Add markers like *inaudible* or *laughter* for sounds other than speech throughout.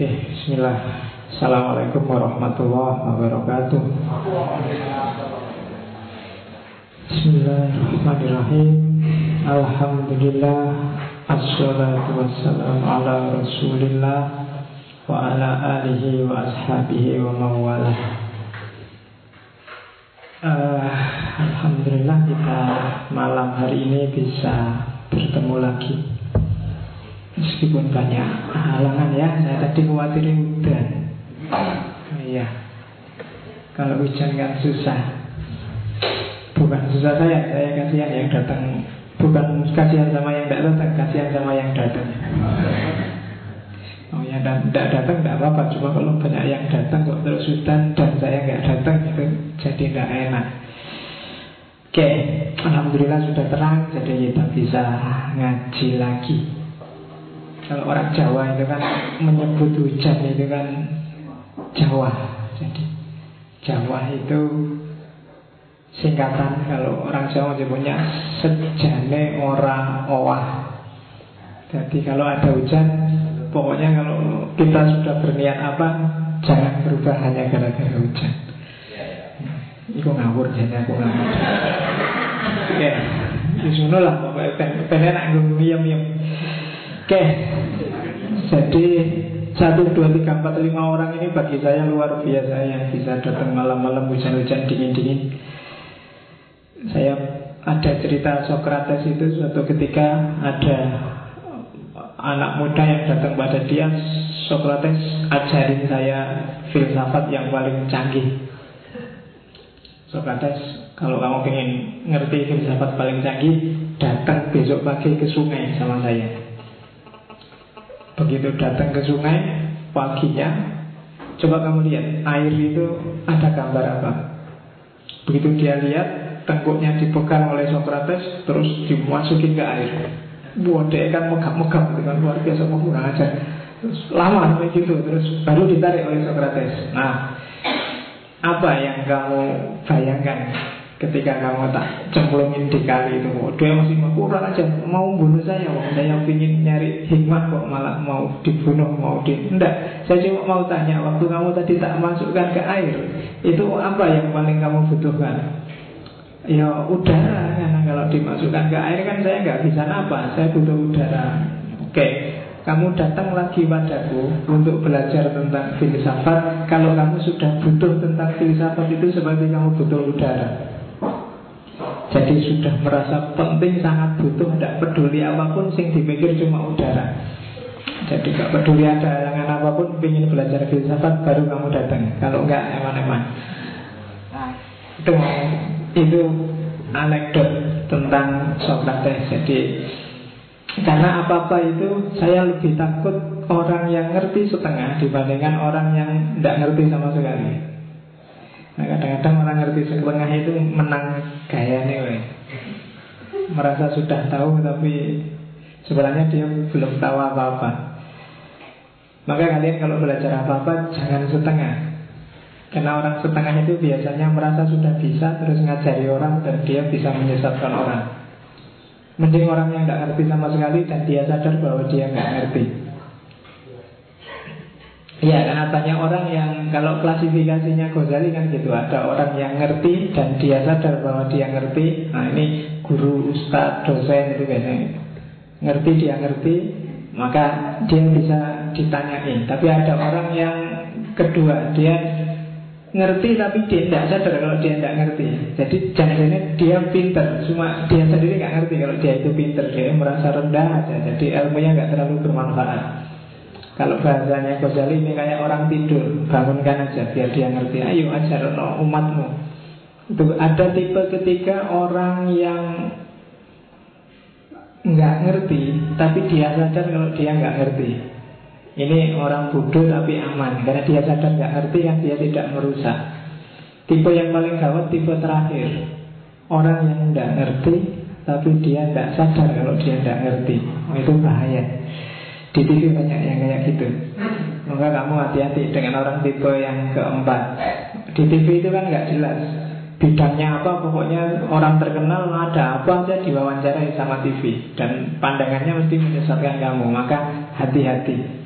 Oke, bismillah. Assalamualaikum warahmatullahi wabarakatuh. Bismillahirrahmanirrahim. Alhamdulillah. Assalatu wassalamu ala rasulillah Wa ala alihi wa ashabihi wa mawalah uh, Alhamdulillah kita malam hari ini bisa bertemu lagi Meskipun banyak halangan ya Saya tadi khawatir hujan. Iya. Kalau hujan kan susah. Bukan susah saya Saya kasihan yang datang. Bukan kasihan sama yang tidak datang Kasihan sama yang datang. Oh ya, tidak datang tidak apa-apa Cuma kalau banyak yang datang kok terus hutan Dan saya nggak datang itu jadi tidak enak. Oke, Alhamdulillah sudah terang Jadi kita bisa ngaji lagi Kalau orang Jawa itu kan Menyebut hujan itu kan Jawa Jadi Jawa itu Singkatan kalau orang Jawa menyebutnya sejane orang owah. Jadi kalau ada hujan, pokoknya kalau kita sudah berniat apa, jangan berubah hanya gara-gara hujan. Iku ngawur jadi aku ngawur. Oke, disuno lah pokoknya pengen nak ngomong Oke, jadi satu, dua, tiga, empat, lima orang ini bagi saya luar biasa yang bisa datang malam-malam hujan-hujan dingin-dingin. Saya ada cerita Socrates itu suatu ketika ada anak muda yang datang pada dia. Socrates ajarin saya filsafat yang paling canggih. Socrates kalau kamu ingin ngerti filsafat paling canggih datang besok pagi ke sungai sama saya begitu datang ke sungai paginya coba kamu lihat air itu ada gambar apa begitu dia lihat tengkuknya dipegang oleh Socrates terus dimasukin ke air. Buat dia kan megap-megap dengan luar biasa mau kurang aja. Terus lama sampai gitu terus baru ditarik oleh Socrates. Nah, apa yang kamu bayangkan ketika kamu tak cemplungin di kali itu oh, dia masih mau kurang aja mau bunuh saya kok saya ingin nyari hikmah kok malah mau dibunuh mau di enggak saya cuma mau tanya waktu kamu tadi tak masukkan ke air itu apa yang paling kamu butuhkan Ya udara karena kalau dimasukkan ke air kan saya nggak bisa nafas, saya butuh udara. Oke, kamu datang lagi padaku untuk belajar tentang filsafat. Kalau kamu sudah butuh tentang filsafat itu seperti kamu butuh udara. Jadi sudah merasa penting, sangat butuh, tidak peduli apa pun, sing dipikir cuma udara. Jadi gak peduli ada halangan apa pun, ingin belajar filsafat baru kamu datang. Kalau enggak, eman-eman. Itu itu anekdot tentang Socrates. Jadi karena apa-apa itu saya lebih takut orang yang ngerti setengah dibandingkan orang yang tidak ngerti sama sekali. Nah kadang-kadang orang ngerti setengah itu menang gaya nih, merasa sudah tahu tapi sebenarnya dia belum tahu apa-apa. Maka kalian kalau belajar apa-apa jangan setengah. Karena orang setengah itu biasanya merasa sudah bisa Terus ngajari orang dan dia bisa menyesatkan orang. Mending orang yang nggak ngerti sama sekali Dan dia sadar bahwa dia nggak ngerti Ya karena banyak orang yang Kalau klasifikasinya Ghazali kan gitu Ada orang yang ngerti dan dia sadar bahwa dia ngerti Nah ini guru, ustadz, dosen itu biasanya Ngerti dia ngerti Maka dia bisa ditanyain Tapi ada orang yang kedua Dia ngerti tapi dia tidak sadar kalau dia tidak ngerti. Jadi jangan dia pinter, cuma dia sendiri nggak ngerti kalau dia itu pinter, dia merasa rendah aja. Jadi ilmunya nggak terlalu bermanfaat. Kalau bahasanya Ghazali ini kayak orang tidur, bangunkan aja biar dia ngerti. Ayo ajar no, umatmu. Itu ada tipe ketika orang yang nggak ngerti, tapi dia sadar kalau dia nggak ngerti. Ini orang bodoh tapi aman Karena dia sadar nggak ngerti kan dia tidak merusak Tipe yang paling gawat tipe terakhir Orang yang nggak ngerti Tapi dia nggak sadar kalau dia nggak ngerti oh, Itu bahaya Di TV banyak yang kayak gitu. Maka kamu hati-hati dengan orang tipe yang keempat. Di TV itu kan nggak jelas Bidangnya apa pokoknya orang terkenal ada apa aja diwawancarai sama TV Dan pandangannya mesti menyesatkan kamu Maka hati-hati.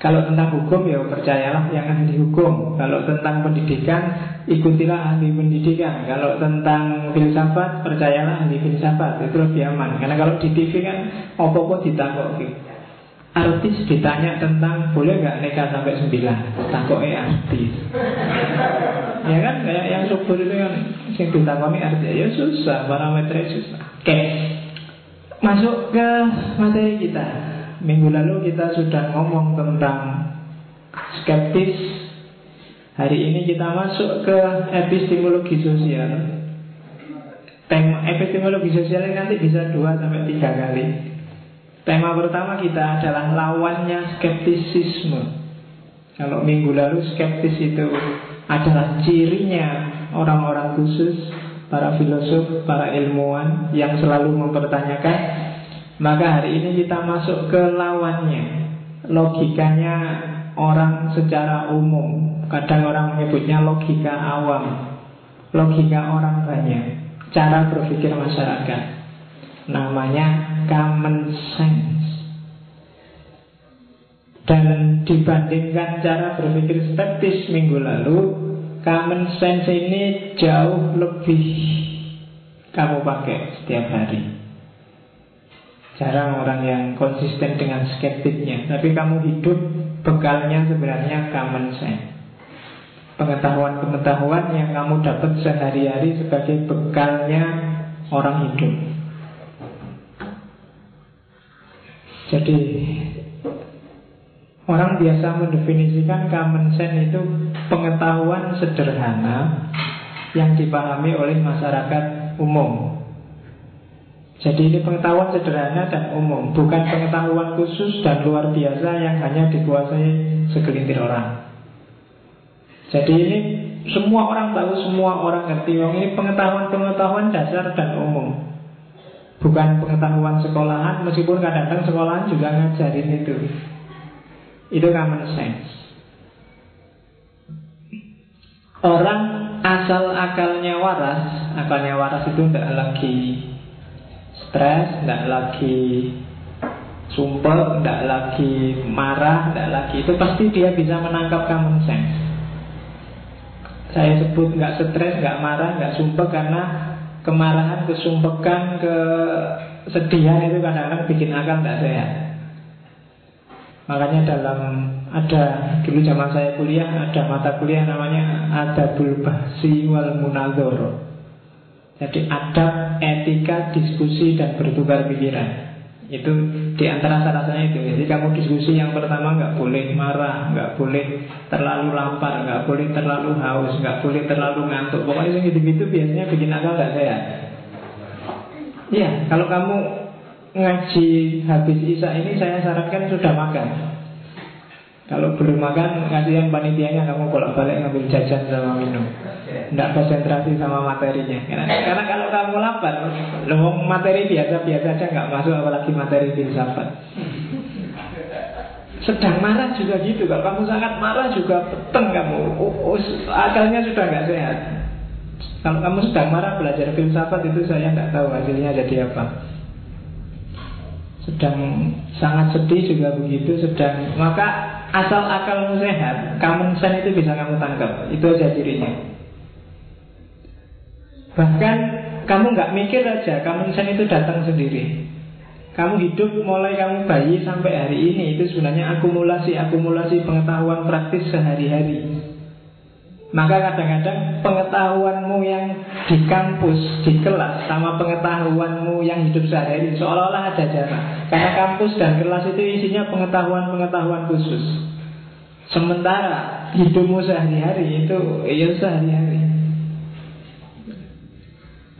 Kalau tentang hukum ya percayalah yang ahli hukum. Kalau tentang pendidikan ikutilah ahli pendidikan. Kalau tentang filsafat percayalah ahli filsafat. Itu lebih aman. Karena kalau di TV kan apa-apa ditakok Artis ditanya tentang boleh nggak nikah sampai sembilan? Takoknya artis. Ya kan kayak yang subur itu kan Yang ditakoni artis. Ya susah parameternya susah. Oke Masuk ke materi kita. Minggu lalu kita sudah ngomong tentang skeptis. Hari ini kita masuk ke epistemologi sosial. Tema epistemologi sosial nanti bisa dua sampai tiga kali Tema pertama kita adalah lawannya skeptisisme. Kalau minggu lalu skeptis itu adalah cirinya orang-orang khusus Para filosof, para ilmuwan yang selalu mempertanyakan maka hari ini kita masuk ke lawannya. Logikanya orang secara umum Kadang orang menyebutnya logika awam Logika orang banyak Cara berpikir masyarakat. Namanya common sense. Dan dibandingkan cara berpikir skeptis minggu lalu Common sense ini jauh lebih kamu pakai setiap hari. Jarang orang yang konsisten dengan skeptiknya Tapi kamu hidup bekalnya sebenarnya common sense. Pengetahuan-pengetahuan yang kamu dapat sehari-hari sebagai bekalnya orang hidup Jadi Orang biasa mendefinisikan common sense itu pengetahuan sederhana yang dipahami oleh masyarakat umum. Jadi ini pengetahuan sederhana dan umum Bukan pengetahuan khusus dan luar biasa Yang hanya dikuasai segelintir orang. Jadi ini semua orang tahu Semua orang ngerti. Ini pengetahuan-pengetahuan dasar dan umum Bukan pengetahuan sekolahan Meskipun kadang-kadang sekolahan juga ngajarin itu Itu common sense Orang asal akalnya waras Akalnya waras itu tidak lagi stres, tidak lagi sumpah, tidak lagi marah, tidak lagi itu pasti dia bisa menangkap common sense. Saya sebut nggak stres, nggak marah, nggak sumpah karena kemarahan, kesumpekan, kesedihan itu kadang-kadang bikin akal tidak sehat. Makanya dalam ada dulu zaman saya kuliah ada mata kuliah namanya Adabul Bahsi wal Munadhara. Jadi adab, etika, diskusi, dan bertukar pikiran Itu di antara syaratnya itu. Jadi kamu diskusi yang pertama nggak boleh marah nggak boleh terlalu lapar nggak boleh terlalu haus nggak boleh terlalu ngantuk. Pokoknya yang gitu-gitu biasanya bikin akal nggak sehat. Iya, kalau kamu ngaji habis Isa ini saya sarankan sudah makan kalau belum makan, kasihan panitianya kamu bolak-balik ngambil jajan sama minum. Tidak konsentrasi sama materinya. Karena, karena kalau kamu lapar, lo materi biasa-biasa aja nggak masuk, apalagi materi filsafat. Sedang marah juga gitu. Kalau kamu sangat marah juga peteng kamu. Oh, oh, akalnya sudah nggak sehat. Kalau kamu sedang marah belajar filsafat itu saya nggak tahu hasilnya jadi apa. Sedang sangat sedih juga begitu. Sedang maka Asal akalmu sehat, common sense itu bisa kamu tangkap. Itu aja cirinya. Bahkan kamu nggak mikir aja, common sense itu datang sendiri. Kamu hidup mulai kamu bayi sampai hari ini itu sebenarnya akumulasi-akumulasi pengetahuan praktis sehari-hari. Maka kadang-kadang pengetahuanmu yang di kampus, di kelas Sama pengetahuanmu yang hidup sehari Seolah-olah ada jarak. Karena kampus dan kelas itu isinya pengetahuan-pengetahuan khusus. Sementara hidupmu sehari-hari itu Ya sehari-hari.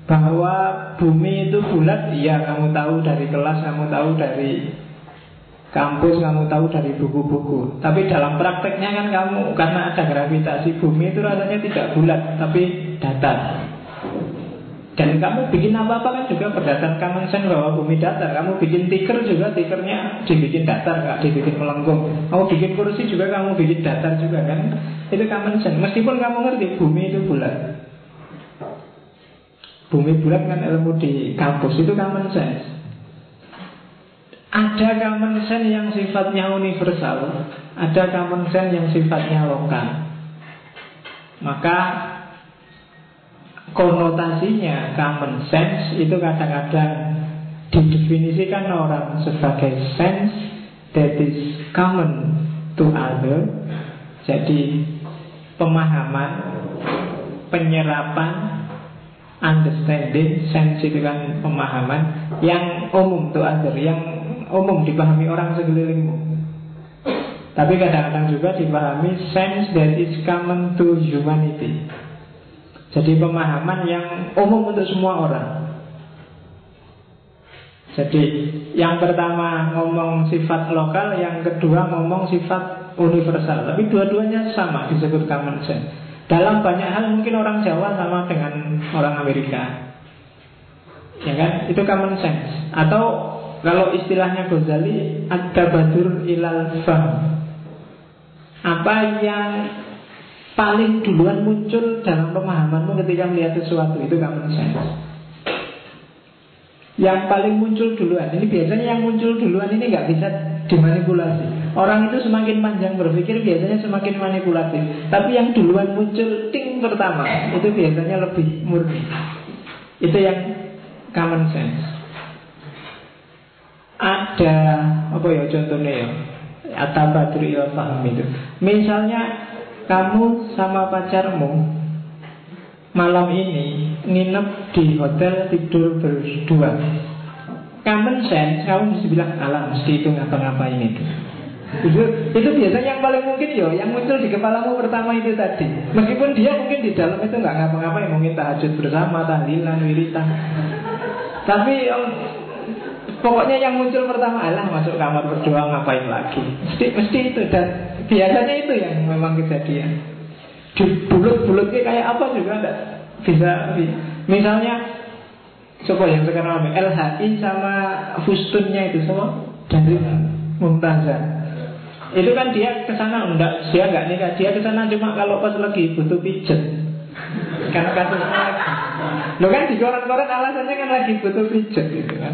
Bahwa bumi itu bulat Iya kamu tahu dari kelas Kamu tahu dari kampus kamu tahu dari buku-buku. Tapi dalam prakteknya kan kamu Karena ada gravitasi bumi itu rasanya tidak bulat Tapi datar. Dan kamu bikin apa-apa kan juga berdasarkan common sense bahwa bumi datar. Kamu bikin tikar juga tikernya dibikin datar nggak dibikin melengkung. Kamu bikin kursi juga kamu bikin datar juga kan? Itu common sense. Meskipun kamu ngerti bumi itu bulat. Bumi bulat kan ilmu di kampus itu common sense ada common sense yang sifatnya universal, ada common sense yang sifatnya lokal. Maka konotasinya common sense itu kadang-kadang didefinisikan orang sebagai sense that is common to other. Jadi pemahaman, penyerapan, understanding, sense kan pemahaman yang umum to other, yang umum dipahami orang sekelilingmu. Tapi kadang-kadang juga dipahami sense that is common to humanity. Jadi pemahaman yang umum untuk semua orang. Jadi yang pertama ngomong sifat lokal, yang kedua ngomong sifat universal. Tapi dua-duanya sama disebut common sense. Dalam banyak hal mungkin orang Jawa sama dengan orang Amerika. Ya kan? Itu common sense. Atau kalau istilahnya Ghazali ada badur ilal faham. Apa yang paling duluan muncul dalam pemahamanmu ketika melihat sesuatu? Itu common sense. Yang paling muncul duluan. Ini biasanya yang muncul duluan ini nggak bisa dimanipulasi. Orang itu semakin panjang berpikir biasanya semakin manipulatif. Tapi yang duluan muncul ting pertama Itu biasanya lebih murni. Itu yang common sense Ada Apa ya contohnya ya Atabadri paham itu Misalnya kamu sama pacarmu malam ini nginep di hotel tidur berdua. Common sense, kamu mesti bilang alam mesti itu ngapa-ngapain itu. Itu, itu biasanya yang paling mungkin yo, yang muncul di kepalamu pertama itu tadi. Meskipun dia mungkin di dalam itu nggak ngapa-ngapain, mungkin tahajud bersama, tahlilan, wiritan. Tapi om, pokoknya yang muncul pertama alah masuk kamar berdua ngapain lagi. Mesti, mesti itu dan Biasanya itu yang memang kejadian. Bulut-bulutnya kayak apa juga enggak bisa. Misalnya Coba yang sekarang ramai LHI sama Fustunnya itu semua dari Mumtazah Itu kan dia ke sana enggak, dia enggak nikah, dia ke sana cuma kalau pas lagi butuh pijet. Karena kasusnya lagi. Lo kan di koran-koran alasannya kan lagi butuh pijet gitu kan.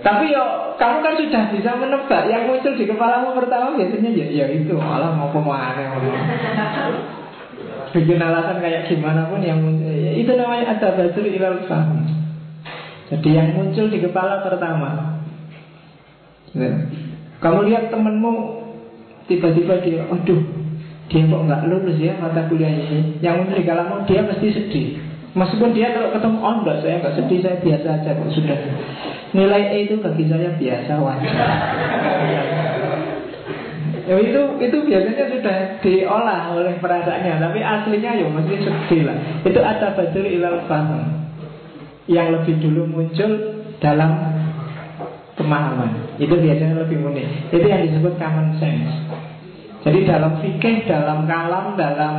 Tapi yo kamu kan sudah bisa menebak yang muncul di kepalamu pertama biasanya ya, ya itu malah mau pemahane Bikin alasan kayak gimana pun yang ya, itu namanya ada batur ilal fahmi. Jadi yang muncul di kepala pertama. Ya. Kamu lihat temenmu tiba-tiba dia, aduh dia kok nggak lulus ya mata kuliah ini. Yang muncul di kepalamu dia pasti sedih. Meskipun dia kalau ketemu oh enggak saya nggak sedih saya biasa aja kok sudah Nilai E itu bagi saya biasa wajar. Ya, itu itu biasanya sudah diolah oleh perasaannya, tapi aslinya ya mesti sedih lah. Itu ada bajul ilal faham yang lebih dulu muncul dalam pemahaman. Itu biasanya lebih unik. Itu yang disebut common sense. Jadi dalam fikih, dalam kalam, dalam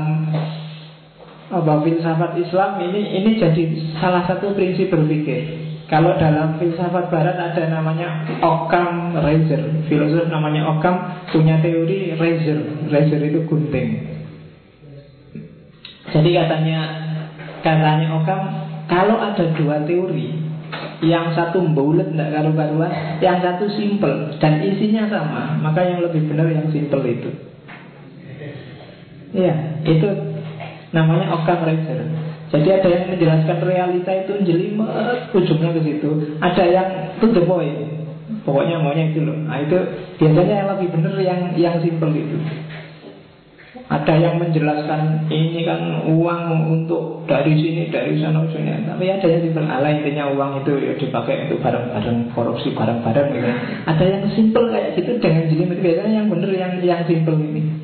apa filsafat Islam ini ini jadi salah satu prinsip berpikir. Kalau dalam filsafat barat ada namanya Occam Razor. Filosof namanya Occam punya teori Razor. Razor itu gunting. Jadi katanya Katanya Occam Kalau ada dua teori Yang satu bulat tidak karu-karuan Yang satu simple Dan isinya sama Maka yang lebih benar yang simple itu. Iya, itu namanya Occam Razor jadi ada yang menjelaskan realita itu jelimet ujungnya ke situ. Ada yang to the point. Pokoknya maunya itu loh. Nah itu biasanya yang lebih benar yang yang simple itu. Ada yang menjelaskan ini kan uang untuk dari sini, dari sana, sini. Tapi ada yang simple ala intinya uang itu ya dipakai untuk barang-barang korupsi, barang-barang gitu. Ada yang simple kayak gitu dengan jelimet. Biasanya yang benar yang yang simple ini.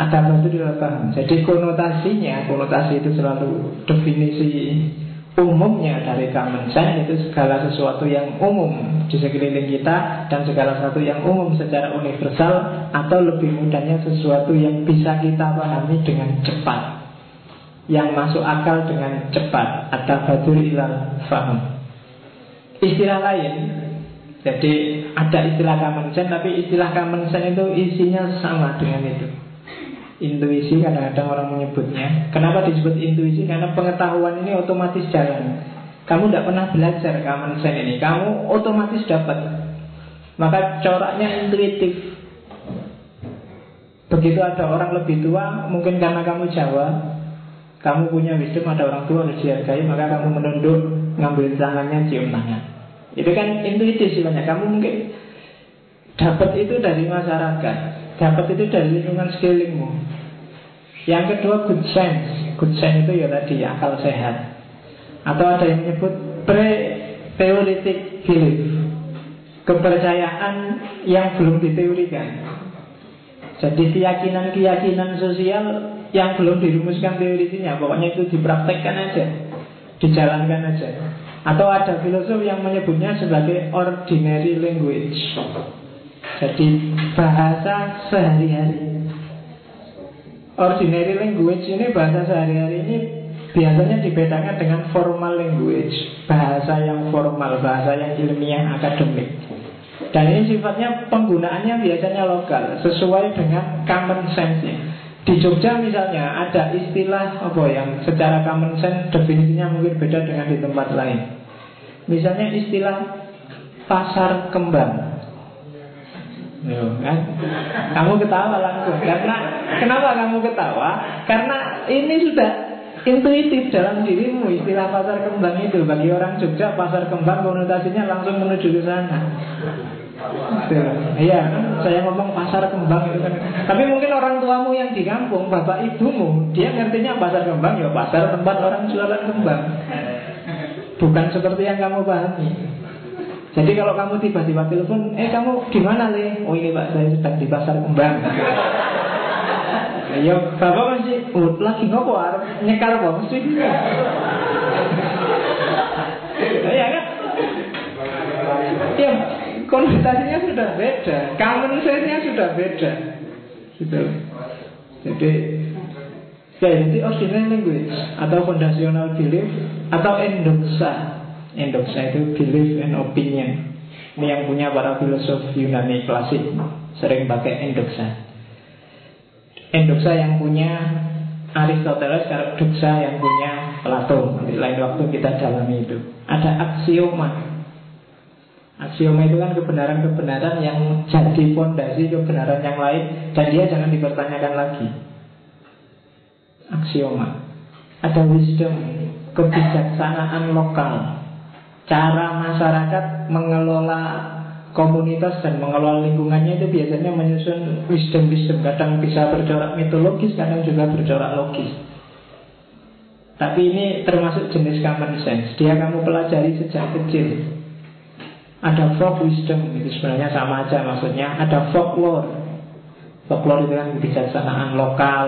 Ada itu tidak paham. Jadi konotasinya Konotasi itu selalu definisi umumnya dari common sense itu segala sesuatu yang umum di sekeliling kita dan segala sesuatu yang umum secara universal atau lebih mudahnya sesuatu yang bisa kita pahami dengan cepat. Yang masuk akal dengan cepat. Ada badur ilal faham. Istilah lain jadi ada istilah common sense tapi istilah common sense itu isinya sama dengan itu Intuisi kadang-kadang orang menyebutnya. Kenapa disebut intuisi? Karena pengetahuan ini otomatis jalan. Kamu tidak pernah belajar common sense ini. Kamu otomatis dapat. Maka coraknya intuitif. Begitu ada orang lebih tua Mungkin karena kamu Jawa Kamu punya wisdom ada orang tua harus dihargai Maka kamu menunduk Ngambil tangannya cium tangan. Itu kan intuitif sifatnya. Kamu mungkin dapat itu dari masyarakat Dapat itu dari lingkungan sekelilingmu Yang kedua good sense. Good sense itu ya tadi akal sehat. Atau ada yang menyebut pre-theoretic belief. Kepercayaan yang belum diteorikan Jadi keyakinan-keyakinan sosial yang belum dirumuskan teorisinya Pokoknya itu dipraktekkan aja Dijalankan aja. Atau ada filosof yang menyebutnya sebagai ordinary language. Jadi bahasa sehari-hari Ordinary language ini bahasa sehari-hari ini biasanya dibedakan dengan formal language Bahasa yang formal, bahasa yang ilmiah, akademik. Dan ini sifatnya penggunaannya biasanya lokal Sesuai dengan common sense-nya. Di Jogja misalnya ada istilah apa yang secara common sense definisinya mungkin beda dengan di tempat lain. Misalnya istilah pasar kembang Kan? Kamu ketawa langsung Karena kenapa kamu ketawa? Karena ini sudah intuitif dalam dirimu istilah pasar kembang itu bagi orang Jogja pasar kembang konotasinya langsung menuju ke sana. Iya, saya ngomong pasar kembang itu kan. Tapi mungkin orang tuamu yang di kampung, bapak ibumu, dia ngertinya pasar kembang ya pasar tempat orang jualan kembang. Bukan seperti yang kamu pahami. Jadi kalau kamu tiba-tiba telepon, eh kamu di mana le? Oh ini pak, saya sedang di pasar kembang. Ya bapak masih oh, lagi ngopo nyekar wong sih. Ya kan? Ya, konotasinya sudah beda, common sense-nya sudah beda. Gitu. Jadi ya jadi ordinary language atau foundational belief atau endoksa Endoksa itu belief and opinion. Ini yang punya para filosof Yunani klasik Sering pakai endoksa. Endoksa yang punya Aristoteles Doksa yang punya Plato. Nanti lain waktu kita dalami itu. Ada aksioma. Aksioma itu kan kebenaran-kebenaran yang jadi fondasi kebenaran yang lain Dan dia jangan dipertanyakan lagi. Aksioma. Ada wisdom Kebijaksanaan lokal cara masyarakat mengelola komunitas dan mengelola lingkungannya itu biasanya menyusun wisdom-wisdom kadang bisa bercorak mitologis kadang juga bercorak logis. Tapi ini termasuk jenis common sense. Dia kamu pelajari sejak kecil. Ada folk wisdom itu sebenarnya sama aja maksudnya. Ada folklore. Folklore itu kan kebijaksanaan lokal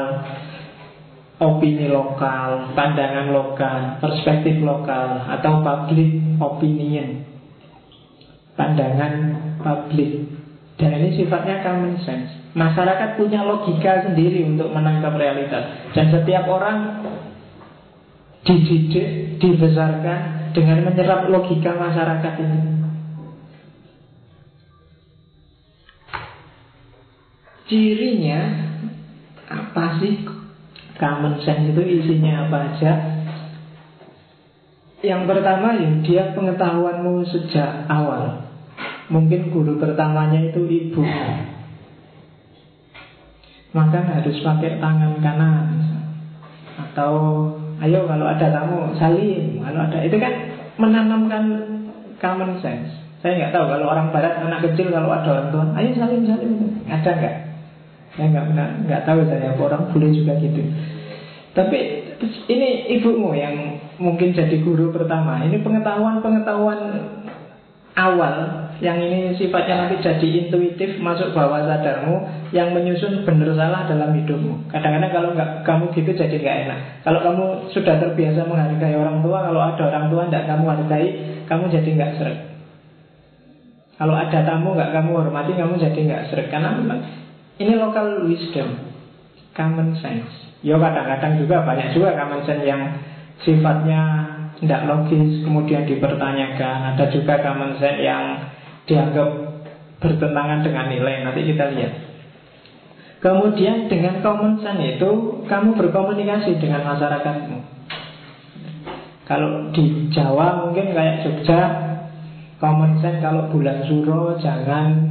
opini lokal, pandangan lokal, perspektif lokal, atau public opinion, pandangan publik. Dan ini sifatnya common sense. Masyarakat punya logika sendiri untuk menangkap realitas. Dan setiap orang dididik, dibesarkan dengan menyerap logika masyarakat ini. Cirinya apa sih Common sense itu isinya apa aja? Yang pertama ya dia pengetahuanmu sejak awal. Mungkin guru pertamanya itu ibu. Maka harus pakai tangan kanan Atau ayo kalau ada tamu salim. Kalau ada itu kan menanamkan common sense. Saya nggak tahu kalau orang barat anak kecil kalau ada orang tua Ayo salim salim. Ada nggak? Saya nggak pernah nggak tahu saya orang boleh juga gitu. Tapi ini ibumu yang mungkin jadi guru pertama. Ini pengetahuan-pengetahuan awal yang ini sifatnya nanti jadi intuitif masuk bawah sadarmu yang menyusun benar salah dalam hidupmu. Kadang-kadang kalau nggak kamu gitu jadi nggak enak. Kalau kamu sudah terbiasa menghargai orang tua, kalau ada orang tua nggak kamu hargai, kamu jadi nggak seret. Kalau ada tamu nggak kamu hormati, kamu jadi nggak seret. Karena ini local wisdom, common sense. Ya kadang-kadang juga banyak juga common sense yang sifatnya tidak logis, kemudian dipertanyakan. Ada juga common sense yang dianggap bertentangan dengan nilai. Nanti kita lihat. Kemudian dengan common sense itu kamu berkomunikasi dengan masyarakatmu. Kalau di Jawa mungkin kayak Jogja Common sense kalau bulan suro jangan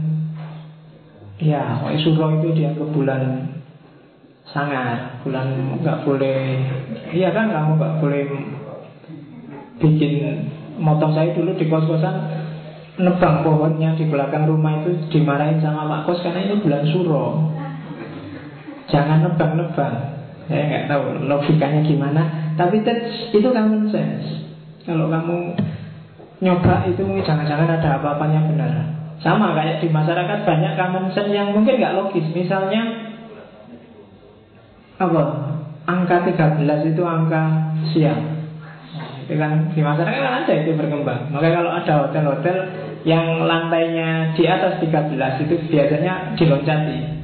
Ya, suro itu dia ke bulan sangat Bulan nggak boleh Iya kan kamu nggak boleh bikin motong saya dulu di kos-kosan nebang pohonnya di belakang rumah itu dimarahin sama Pak Kos karena ini bulan suro. Jangan nebang-nebang. Saya nggak tahu logikanya gimana. Tapi itu common sense. Kalau kamu nyoba itu jangan-jangan ada apa-apanya benar. Sama kayak di masyarakat banyak common sense yang mungkin nggak logis. Misalnya apa? Angka 13 itu angka siang itu kan di masyarakat kan ada itu berkembang. Maka kalau ada hotel-hotel yang lantainya di atas 13 itu biasanya diloncati.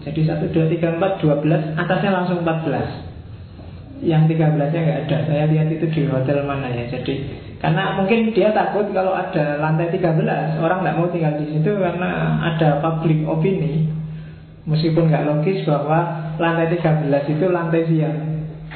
Jadi 1, 2, 3, 4, 12 Atasnya langsung 14 Yang 13 nya nggak ada Saya lihat itu di hotel mana ya Jadi karena mungkin dia takut kalau ada lantai 13 Orang nggak mau tinggal di situ Karena ada public opini Meskipun nggak logis bahwa Lantai 13 itu lantai siang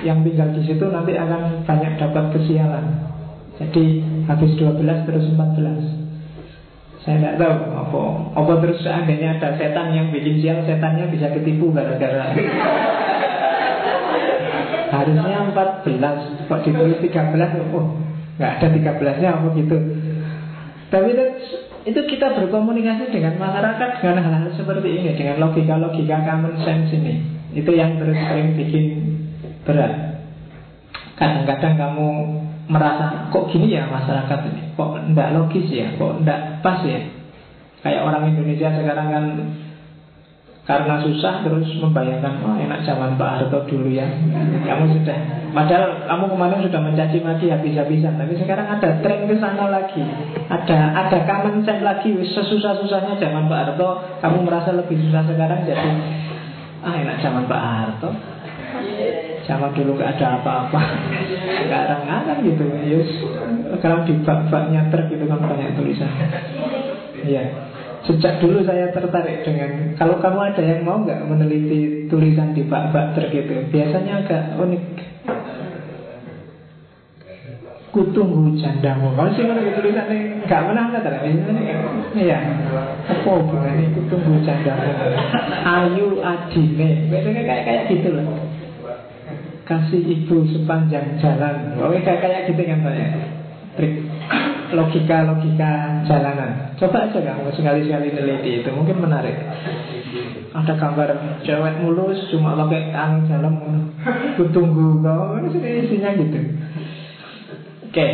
yang tinggal di situ nanti akan banyak dapat kesialan. Jadi habis 12 terus 14. Saya tidak tahu apa apa terus seandainya ada setan yang bikin sial, setannya bisa ketipu gara-gara harusnya 14 kok ditulis 13 oh nggak ada 13 nya apa gitu tapi itu, itu kita berkomunikasi dengan masyarakat dengan hal-hal seperti ini dengan logika-logika common sense ini itu yang terus sering bikin berat. Kadang-kadang kamu merasa kok gini ya masyarakat ini, kok tidak logis ya, kok tidak pas ya. Kayak orang Indonesia sekarang kan karena susah terus membayangkan oh enak zaman Pak Harto dulu ya. Kamu sudah padahal kamu kemarin sudah mencaci maki habis-habisan tapi sekarang ada tren ke sana lagi. Ada ada common sense lagi sesusah susahnya zaman Pak Harto? Kamu merasa lebih susah sekarang jadi ah enak zaman Pak Harto. Zaman dulu gak ada apa-apa. Sekarang kan gitu Yus, Sekarang di bak-baknya ter gitu kan banyak tulisan. Iya Sejak dulu saya tertarik dengan Kalau kamu ada yang mau nggak meneliti tulisan di bak-bak ter gitu Biasanya agak unik. Kutunggu jandamu Kalau sih mana tulisannya Gak pernah kata Iya Apa hubungannya kutunggu jandamu Ayu adine Biasanya kayak kayak gitu loh. Kasih ibu sepanjang jalan. Oke kayak kayak gitu kan saya. Trik logika-logika jalanan. Coba aja kamu sekali-sekali neliti itu mungkin menarik. Ada gambar cewek mulus cuma pakai angin jalan tunggu kau isinya gitu. Oke. Okay.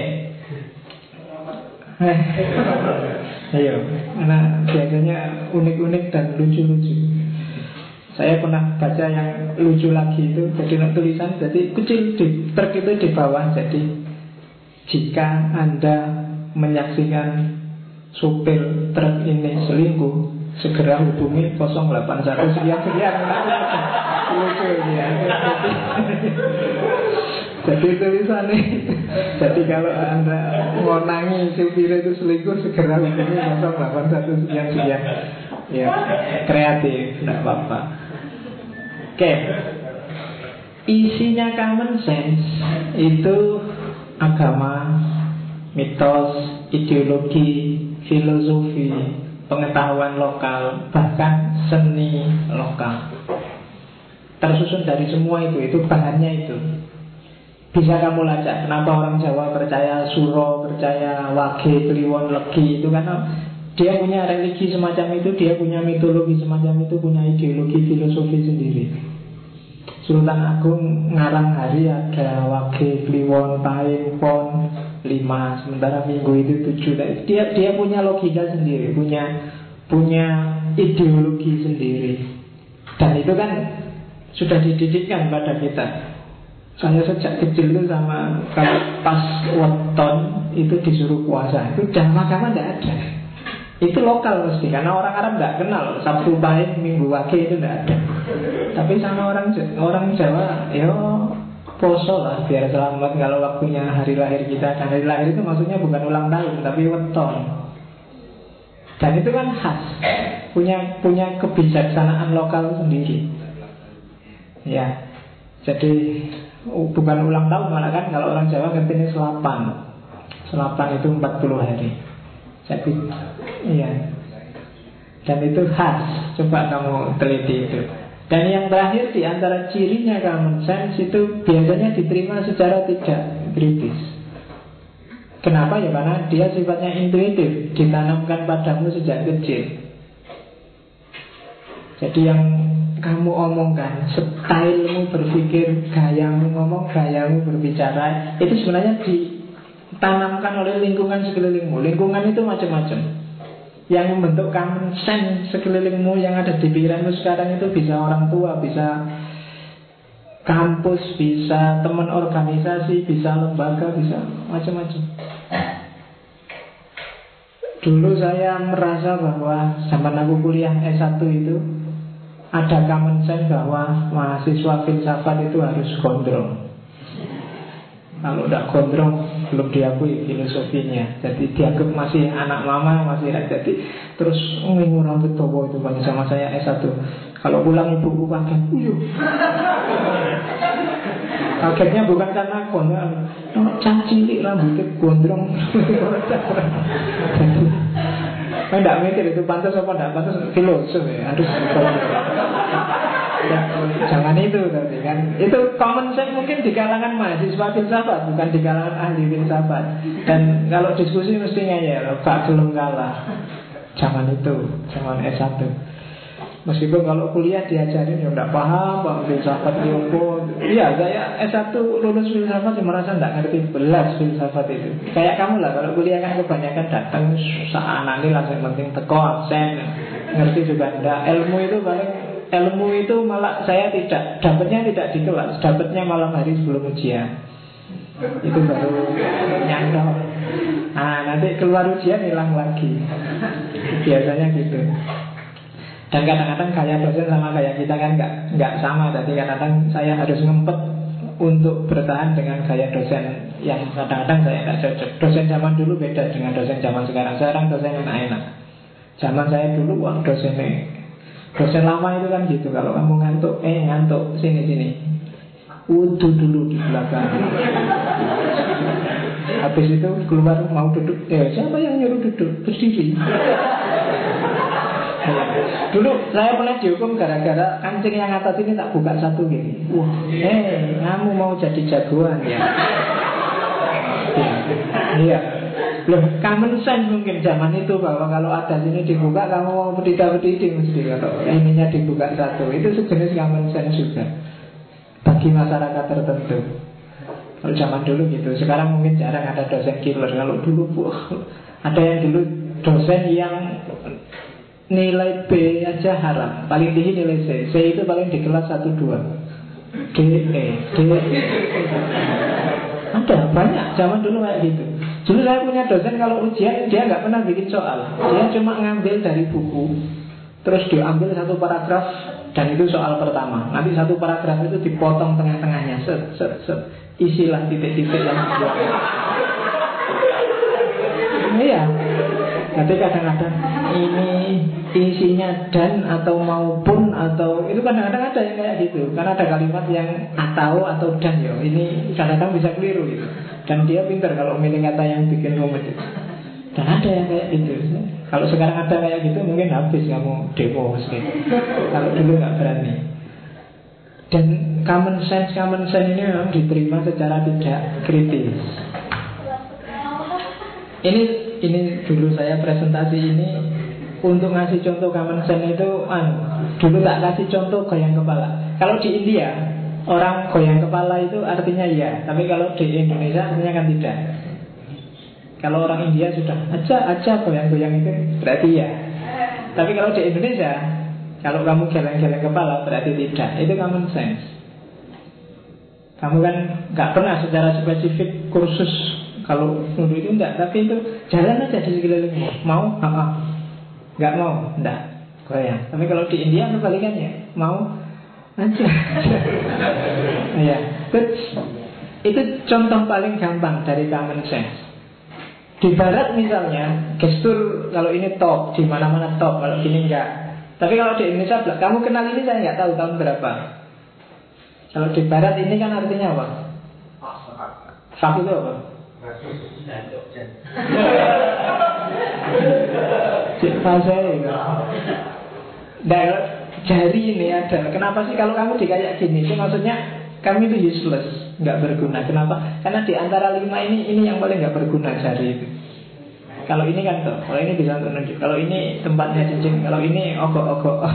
Ayo, karena biasanya unik-unik dan lucu-lucu. Saya pernah baca yang lucu lagi itu Jadi tulisan jadi kecil di di bawah Jadi jika Anda menyaksikan supir truk ini selingkuh Segera hubungi 081 sekian sekian Lucu ya Jadi tulisannya Jadi kalau Anda ngonangi supir itu selingkuh Segera hubungi 081 sekian sekian Ya kreatif, tidak apa-apa. Oke. Isinya common sense Itu agama Mitos Ideologi Filosofi Pengetahuan lokal Bahkan seni lokal. Tersusun dari semua itu Itu bahannya itu. Bisa kamu lacak kenapa orang Jawa percaya suro, percaya wage, kliwon, legi itu karena dia punya religi semacam itu, dia punya mitologi semacam itu, punya ideologi filosofi sendiri. Sultan Agung ngarang hari ada Wage, Kliwon, Paing, Pon, lima Sementara minggu itu tujuh. Dia dia punya logika sendiri Punya punya ideologi sendiri. Dan itu kan sudah dididikkan pada kita. Saya sejak kecil itu sama Kalau pas weton itu disuruh puasa. Itu dah agama tidak ada. Itu lokal mesti karena orang Arab nggak kenal. Sabtu Pahing Minggu Wage itu nggak ada. Tapi sama orang orang Jawa ya poso lah biar selamat kalau waktunya hari lahir kita dan hari lahir itu maksudnya bukan ulang tahun tapi weton dan itu kan khas punya punya kebijaksanaan lokal sendiri ya Jadi bukan ulang tahun malah kan kalau orang Jawa ngerti ini selapan. Selapan itu 40 hari. Jadi iya. Dan itu khas. Coba kamu teliti itu. Dan yang terakhir di antara cirinya common sense itu biasanya diterima secara tidak kritis. Kenapa ya? Karena dia sifatnya intuitif, ditanamkan padamu sejak kecil. Jadi yang kamu omongkan, stylemu berpikir, gayamu ngomong, gayamu berbicara, itu sebenarnya ditanamkan oleh lingkungan sekelilingmu. Lingkungan itu macam-macam. Yang membentuk common sense sekelilingmu yang ada di pikiranmu sekarang itu bisa orang tua, bisa kampus, bisa teman organisasi, bisa lembaga, bisa macam-macam. Dulu saya merasa bahwa zaman aku kuliah S1 itu ada common sense bahwa mahasiswa filsafat itu harus gondrong. Kalau tidak gondrong belum diakui filosofinya. Jadi dianggap masih anak mama, masih jadi terus ngingu rambut tobo itu banyak sama saya S1. Kalau pulang ibuku kaget, uyuh. *laughs* Kagetnya bukan karena gondrong, cacilik rambutnya gondrong. *laughs* Jadi Saya tidak mikir itu pantas apa tidak pantas filosof ya harus jangan itu tapi kan. Itu common sense mungkin di kalangan mahasiswa filsafat bukan di kalangan ahli filsafat. Dan kalau diskusi mesti ngeyel gak belum kalah. Jangan itu jangan S1 Meskipun kalau kuliah diajarin ya udah paham Pak filsafat Yopo Iya saya S1 lulus filsafat ya merasa tidak ngerti belas filsafat itu. Kayak kamu lah kalau kuliah kan kebanyakan datang Saat ini langsung penting teko absen. Ngerti juga enggak Ilmu itu paling Ilmu itu malah saya tidak Dapatnya tidak di kelas Dapatnya malam hari sebelum ujian Itu baru nyantol Nah nanti keluar ujian hilang lagi Biasanya gitu dan kadang-kadang kayak dosen sama kayak kita kan nggak nggak sama. Jadi kadang-kadang saya harus ngempet untuk bertahan dengan gaya dosen yang kadang-kadang saya nggak cocok. Dosen zaman dulu beda dengan dosen zaman sekarang. Sekarang dosen enak-enak. Zaman saya dulu wah dosennya dosen lama itu kan gitu. Kalau kamu ngantuk, eh ngantuk sini sini. Wudhu dulu di belakang. Habis itu keluar mau duduk. Eh siapa yang nyuruh duduk? Berdiri. Dulu saya pernah dihukum gara-gara kancing yang atas ini tak buka satu gini. Wah, eh, kamu mau jadi jagoan ya? Iya. Loh, common sense mungkin zaman itu bahwa kalau ada sini dibuka kamu mau berdiri mesti kalau ininya dibuka satu. Itu sejenis common sense juga bagi masyarakat tertentu. Kalau zaman dulu gitu, sekarang mungkin jarang ada dosen killer. Kalau dulu, wah, ada yang dulu dosen yang nilai B aja haram. Paling tinggi nilai C. C itu paling di kelas 1-2 D, E, D, E. Ada banyak. Zaman dulu kayak gitu Dulu saya punya dosen kalau ujian Dia nggak pernah bikin soal. Dia cuma ngambil dari buku Terus dia ambil satu paragraf Dan itu soal pertama. Nanti satu paragraf itu dipotong tengah-tengahnya. Set, set, set. Isilah titik-titik yang Iya. Jadi kadang-kadang ini isinya dan atau maupun atau itu kadang-kadang ada yang kayak gitu. Karena ada kalimat yang atau atau dan ya ini kadang-kadang bisa keliru gitu. Dan dia pintar kalau milih kata yang bikin rumit itu dan ada yang kayak gitu. Kalau sekarang ada kayak gitu mungkin habis kamu demo mesti kalau dulu nggak berani. Dan common sense common sense ini memang diterima secara tidak kritis. Ini ini dulu saya presentasi ini untuk ngasih contoh common sense itu anu, dulu tak kasih contoh goyang kepala. Kalau di India orang goyang kepala itu artinya iya, tapi kalau di Indonesia artinya kan tidak. Kalau orang India sudah aja aja goyang-goyang itu berarti ya. Tapi kalau di Indonesia kalau kamu geleng-geleng kepala berarti tidak. Itu common sense. Kamu kan nggak pernah secara spesifik kursus kalau itu enggak, tapi itu jalan aja di sekelilingmu. Mau? Ha nggak mau, enggak goyang. Tapi kalau di India kebalikannya, mau aja. *laughs* ya, itu contoh paling gampang dari common sense. Di barat misalnya, gestur kalau ini top, di mana-mana top, kalau gini enggak. Tapi kalau di Indonesia, kamu kenal ini saya nggak tahu tahun berapa. Kalau di barat ini kan artinya apa? Fak itu apa? *laughs* Cik fase Nah, jari ini ada. Kenapa sih kalau kamu dikayak gini? Itu maksudnya kami itu useless, nggak berguna. Kenapa? Karena di antara lima ini, ini yang paling nggak berguna jari itu. Kalau ini kan tuh, kalau ini bisa menunjuk. Kalau ini tempatnya cincin, kalau ini ogok-ogok. *laughs*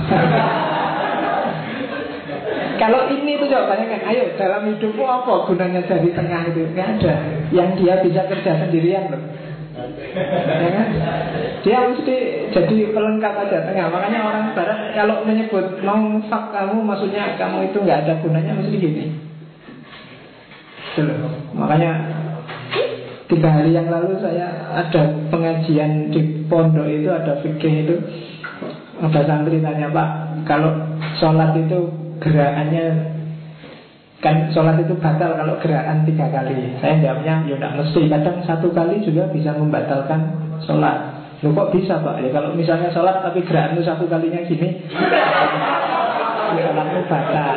kalau ini tuh jawabannya kan, ayo dalam hidupmu apa gunanya jari tengah itu? Nggak ada. Yang dia bisa kerja sendirian loh ya kan? Dia mesti jadi pelengkap aja tengah. Makanya orang barat kalau menyebut mau fak kamu, maksudnya kamu itu nggak ada gunanya mesti gini. Dulu. Makanya tiga hari yang lalu saya ada pengajian di pondok itu ada fikih itu ada santri tanya pak kalau sholat itu gerakannya Kan sholat itu batal kalau gerakan tiga kali Saya jawabnya, ya tidak mesti Kadang satu kali juga bisa membatalkan sholat Loh kok bisa pak? Ya kalau misalnya sholat tapi gerakan itu satu kalinya gini *laughs* ya Sholatmu batal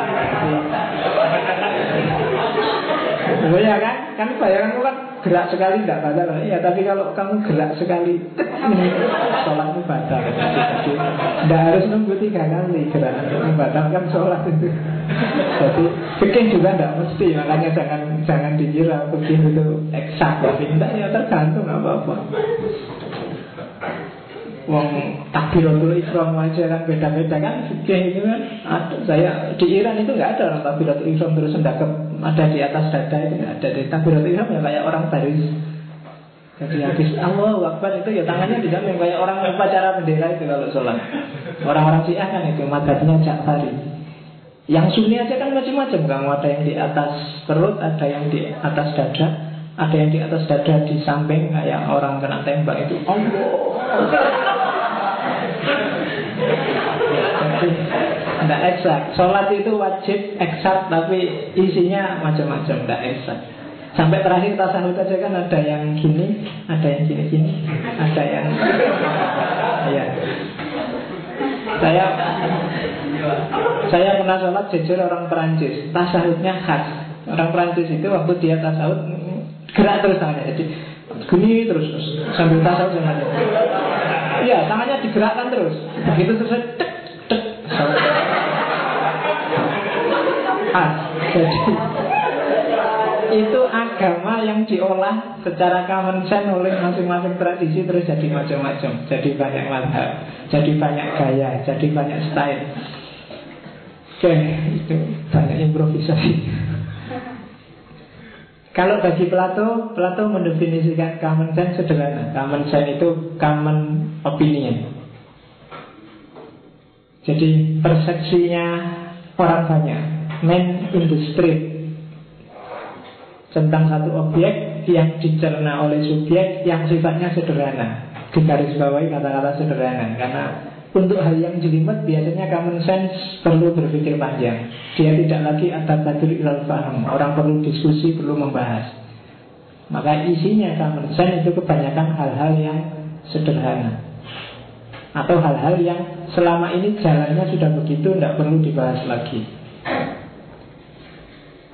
Oh ya kan? Kan bayanganmu kan gerak sekali tidak batal. Ya tapi kalau kamu gerak sekali Sholatmu batal. Jadi tidak harus nunggu tiga kali untuk membatalkan sholat. Itu Jadi fikih juga tidak mesti Makanya jangan jangan dikira fikih itu eksak. Tidak ya tergantung apa-apa. Wong takbiratul ihram aja kan beda-beda kan fikih itu kan. Ada saya di Iran itu nggak ada orang takbiratul ihram terus ke ada di atas dada itu nggak ada di takbiratul ihram ya kayak orang baris. Jadi habis Allah Akbar itu ya tangannya di dalam kayak orang upacara bendera itu kalau sholat. Orang-orang Syiah kan itu madhabnya Ja'fari yang Sunni aja kan macam-macam kamu ada yang di atas perut ada yang di atas dada ada yang di atas dada di samping kayak orang kena tembak itu. Allah *laughs* tidak eksak. Sholat itu wajib eksak, tapi isinya macam-macam, tidak eksak. Sampai terakhir tasawuf aja kan ada yang gini, ada yang gini-gini, ada yang *laughs* ya. Saya saya pernah sholat jujur orang Perancis, tasawufnya khas. Orang Perancis itu waktu dia tasawuf gerak terus tangannya, jadi gini terus, terus sambil tasawuf jangan Iya, tangannya digerakkan terus. Begitu selesai, tek, tek. Ah, jadi itu agama yang diolah secara common sense oleh masing-masing tradisi terus jadi macam-macam, jadi banyak madhab, jadi banyak gaya, jadi banyak style. Oke, itu banyak improvisasi. Kalau bagi Plato, Plato mendefinisikan common sense sederhana. Common sense itu common opinion. Jadi persepsinya orang banyak, man in the street, tentang satu objek yang dicerna oleh subjek yang sifatnya sederhana. Di garis bawahi kata-kata sederhana, karena untuk hal yang jelimet biasanya common sense perlu berpikir panjang. Dia tidak lagi ada tadur ilal faham. Orang perlu diskusi, perlu membahas. Maka isinya common sense itu kebanyakan hal-hal yang sederhana. Atau hal-hal yang selama ini jalannya sudah begitu, tidak perlu dibahas lagi.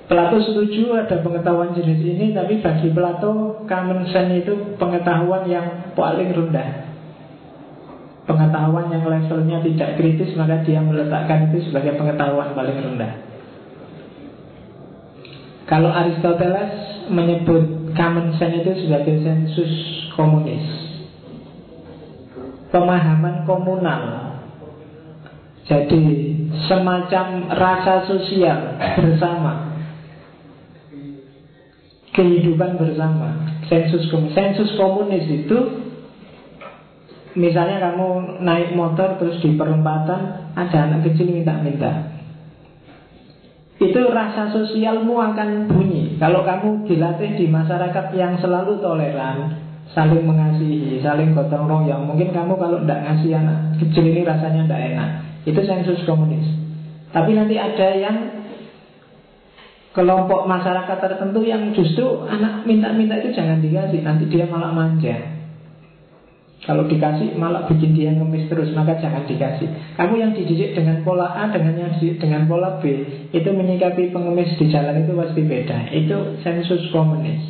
Plato setuju ada pengetahuan jenis ini, tapi bagi Plato common sense itu pengetahuan yang paling rendah pengetahuan yang levelnya tidak kritis maka dia meletakkan itu sebagai pengetahuan paling rendah. Kalau Aristoteles menyebut common sense itu sebagai sensus komunis. Pemahaman komunal. Jadi semacam rasa sosial bersama. Kehidupan bersama. Sensus komunis. Sensus komunis itu Misalnya kamu naik motor terus di perempatan ada anak kecil minta-minta. Itu rasa sosialmu akan bunyi. Kalau kamu dilatih di masyarakat yang selalu toleran, saling mengasihi, saling gotong royong, mungkin kamu kalau tidak ngasih anak kecil ini rasanya tidak enak. Itu sensus komunis. Tapi nanti ada yang kelompok masyarakat tertentu yang justru anak minta-minta itu jangan dikasih, nanti dia malah manja. Kalau dikasih malah bikin dia ngemis terus Maka jangan dikasih. Kamu yang dididik dengan pola A Dengan yang dididik dengan pola B Itu menyikapi pengemis di jalan itu pasti beda. Itu sensus komunis.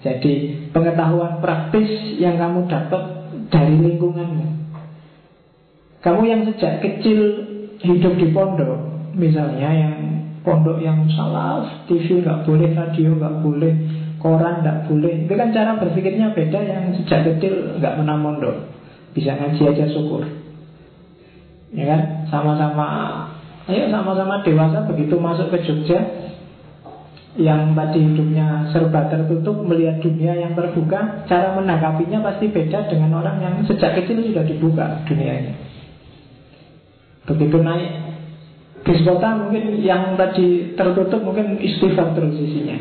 Jadi pengetahuan praktis Yang kamu dapat dari lingkunganmu. Kamu yang sejak kecil Hidup di pondok Misalnya yang pondok yang salah TV nggak boleh, radio nggak boleh koran tidak boleh. Itu kan cara berpikirnya beda yang sejak kecil nggak pernah mondok. Bisa ngaji aja syukur. Ya kan? Sama-sama ayo sama-sama dewasa begitu masuk ke Jogja yang tadi hidupnya serba tertutup melihat dunia yang terbuka cara menanggapinya pasti beda dengan orang yang sejak kecil sudah dibuka dunianya begitu naik bis kota mungkin yang tadi tertutup mungkin istighfar terus isinya.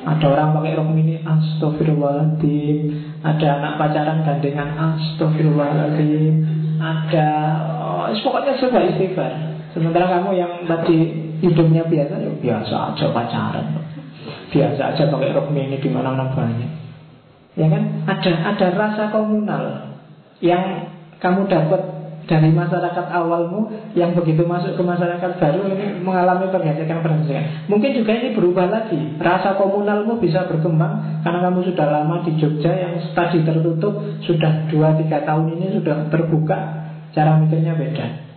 Ada orang pakai rok mini Astagfirullahaladzim Ada anak pacaran gandengan Astagfirullahaladzim Ada oh, Pokoknya coba istighfar. Sementara kamu yang tadi hidupnya biasa ya Biasa aja pacaran. Biasa aja pakai rok mini di mana-mana banyak. Ya kan? Ada ada rasa komunal Yang kamu dapat dari masyarakat awalmu yang begitu masuk ke masyarakat baru ini mengalami pergesekan-pergesekan. Mungkin juga ini berubah lagi. Rasa komunalmu bisa berkembang karena kamu sudah lama di Jogja yang tadi tertutup sudah 2-3 tahun ini sudah terbuka. Cara mikirnya beda.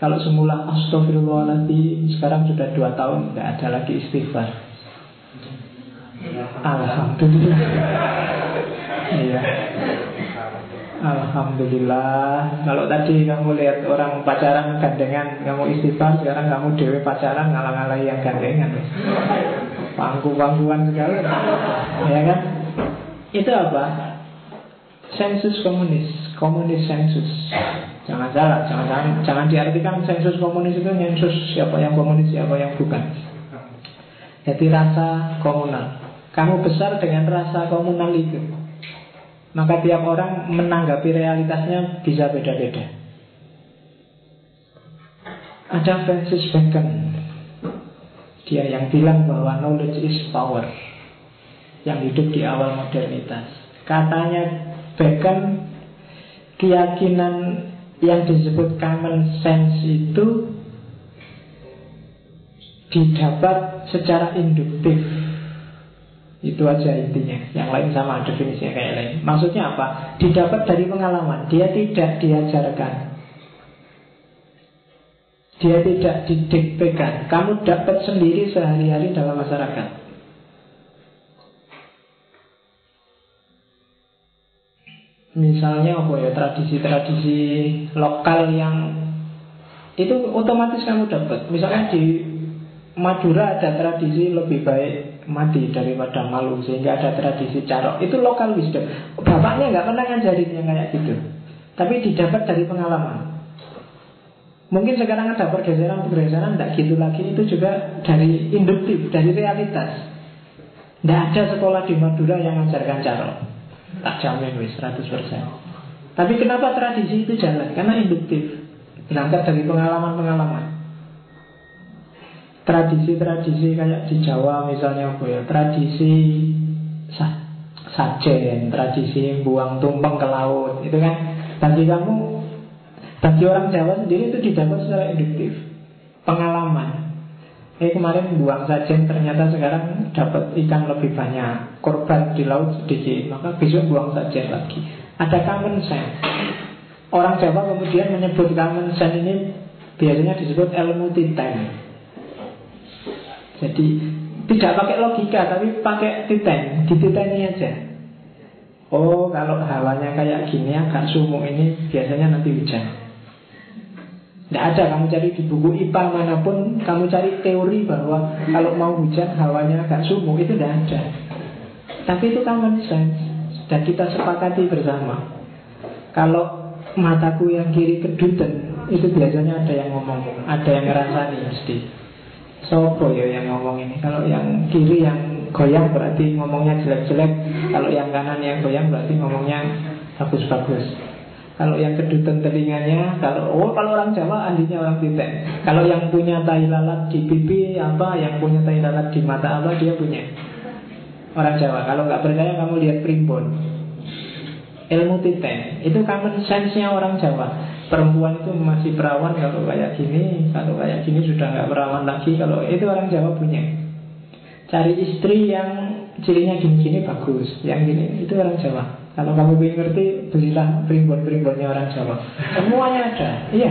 Kalau semula astagfirullahaladzim Sekarang sudah 2 tahun Tidak ada lagi istighfar Alhamdulillah *laughs* Iya Alhamdulillah. Kalau tadi kamu lihat orang pacaran gandengan Kamu istighfar Sekarang kamu dewe pacaran ngalang-ngalangi yang gandengan. Pangku-pangkuan segala. Ya kan? Itu apa? Sensus komunis. Komunis sensus. Jangan salah Jangan, jangan, jangan diartikan sensus komunis itu Sensus siapa yang komunis Siapa yang bukan. Jadi rasa komunal. Kamu besar dengan rasa komunal itu maka tiap orang menanggapi realitasnya bisa beda-beda. Ada Francis Bacon. Dia yang bilang bahwa knowledge is power Yang hidup di awal modernitas. Katanya Bacon Keyakinan yang disebut common sense itu Didapat secara induktif itu aja intinya. Yang lain sama definisinya kayak lain. Maksudnya apa? Didapat dari pengalaman. Dia tidak diajarkan. Dia tidak didiktekan. Kamu dapat sendiri sehari-hari dalam masyarakat. Misalnya apa ya? Tradisi-tradisi lokal yang Itu otomatis kamu dapat. Misalnya di Madura ada tradisi lebih baik mati daripada malu sehingga ada tradisi carok. Itu lokal wisdom. Bapaknya nggak pernah ngajarin yang kayak gitu. Tapi didapat dari pengalaman. Mungkin sekarang ada pergeseran pergeseran tidak gitu lagi. Itu juga dari induktif dari realitas. Tidak ada sekolah di Madura yang mengajarkan carok. Tak jamin wis 100% tapi kenapa tradisi itu jalan? Karena induktif. Berangkat dari pengalaman-pengalaman tradisi-tradisi kayak di Jawa misalnya apa ya? Tradisi sajen tradisi buang tumpeng ke laut itu kan? Bagi kamu bagi orang Jawa sendiri itu didapat secara induktif pengalaman. Eh kemarin buang sajen ternyata sekarang dapat ikan lebih banyak korban di laut sedikit maka besok buang sajen lagi. Ada common sense. Orang Jawa kemudian menyebut common sense ini biasanya disebut ilmu titan jadi tidak pakai logika tapi pakai titen, dititeni aja. Oh kalau hawanya kayak gini agak sumuk ini biasanya nanti hujan. Tidak ada kamu cari di buku IPA mana pun Kamu cari teori bahwa Kalau mau hujan hawanya agak sumuk Itu tidak ada Tapi itu common sense Dan kita sepakati bersama Kalau mataku yang kiri kedutan Itu biasanya ada yang ngomong Ada yang ngerasani mesti Sopo ya yang ngomong ini Kalau yang kiri yang goyang berarti ngomongnya jelek-jelek Kalau yang kanan yang goyang berarti ngomongnya bagus-bagus kalau yang kedutan telinganya, kalau oh kalau orang Jawa ahlinya orang Titen. Kalau yang punya tai lalat di pipi apa, yang punya tai lalat di mata apa dia punya. Orang Jawa. Kalau nggak percaya kamu lihat primbon. ilmu titen Itu common sense-nya orang Jawa Perempuan itu masih perawan kalau kayak gini Kalau kayak gini sudah nggak perawan lagi Kalau itu orang Jawa punya Cari istri yang cirinya gini-gini bagus Yang gini, itu orang Jawa Kalau kamu ingin ngerti, belilah primbon-primbonnya orang Jawa Semuanya ada, iya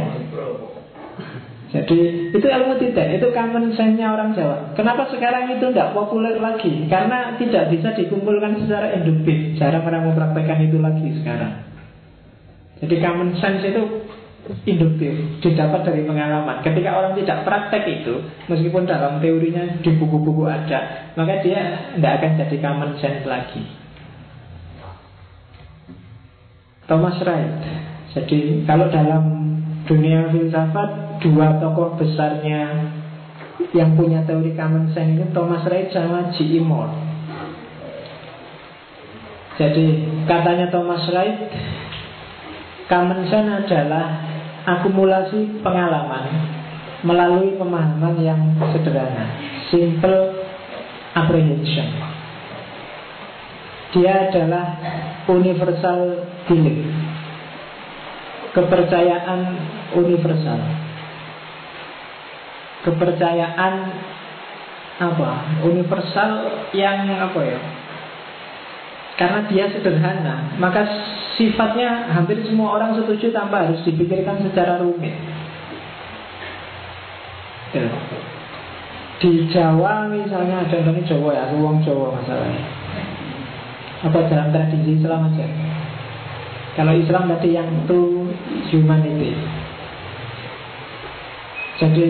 jadi itu ilmu tidak, itu common sense-nya orang Jawa. Kenapa sekarang itu tidak populer lagi? Karena tidak bisa dikumpulkan secara induktif. Jarang orang mempraktekkan itu lagi sekarang. Jadi common sense itu induktif, didapat dari pengalaman. Ketika orang tidak praktek itu, meskipun dalam teorinya di buku-buku ada, maka dia tidak akan jadi common sense lagi. Thomas Wright. Jadi kalau dalam dunia filsafat dua tokoh besarnya yang punya teori common sense itu Thomas Wright sama G.E. Moore. Jadi katanya Thomas Wright, common sense adalah akumulasi pengalaman melalui pemahaman yang sederhana, simple apprehension. Dia adalah universal belief, kepercayaan universal. Kepercayaan apa? Universal yang apa ya karena dia sederhana maka sifatnya hampir semua orang setuju tanpa harus dipikirkan secara rumit. Ya. di Jawa misalnya ini Jawa ya ruang Jawa masalahnya. Apa dalam tradisi Islam aja? Kalau Islam tadi yang itu humanity. Jadi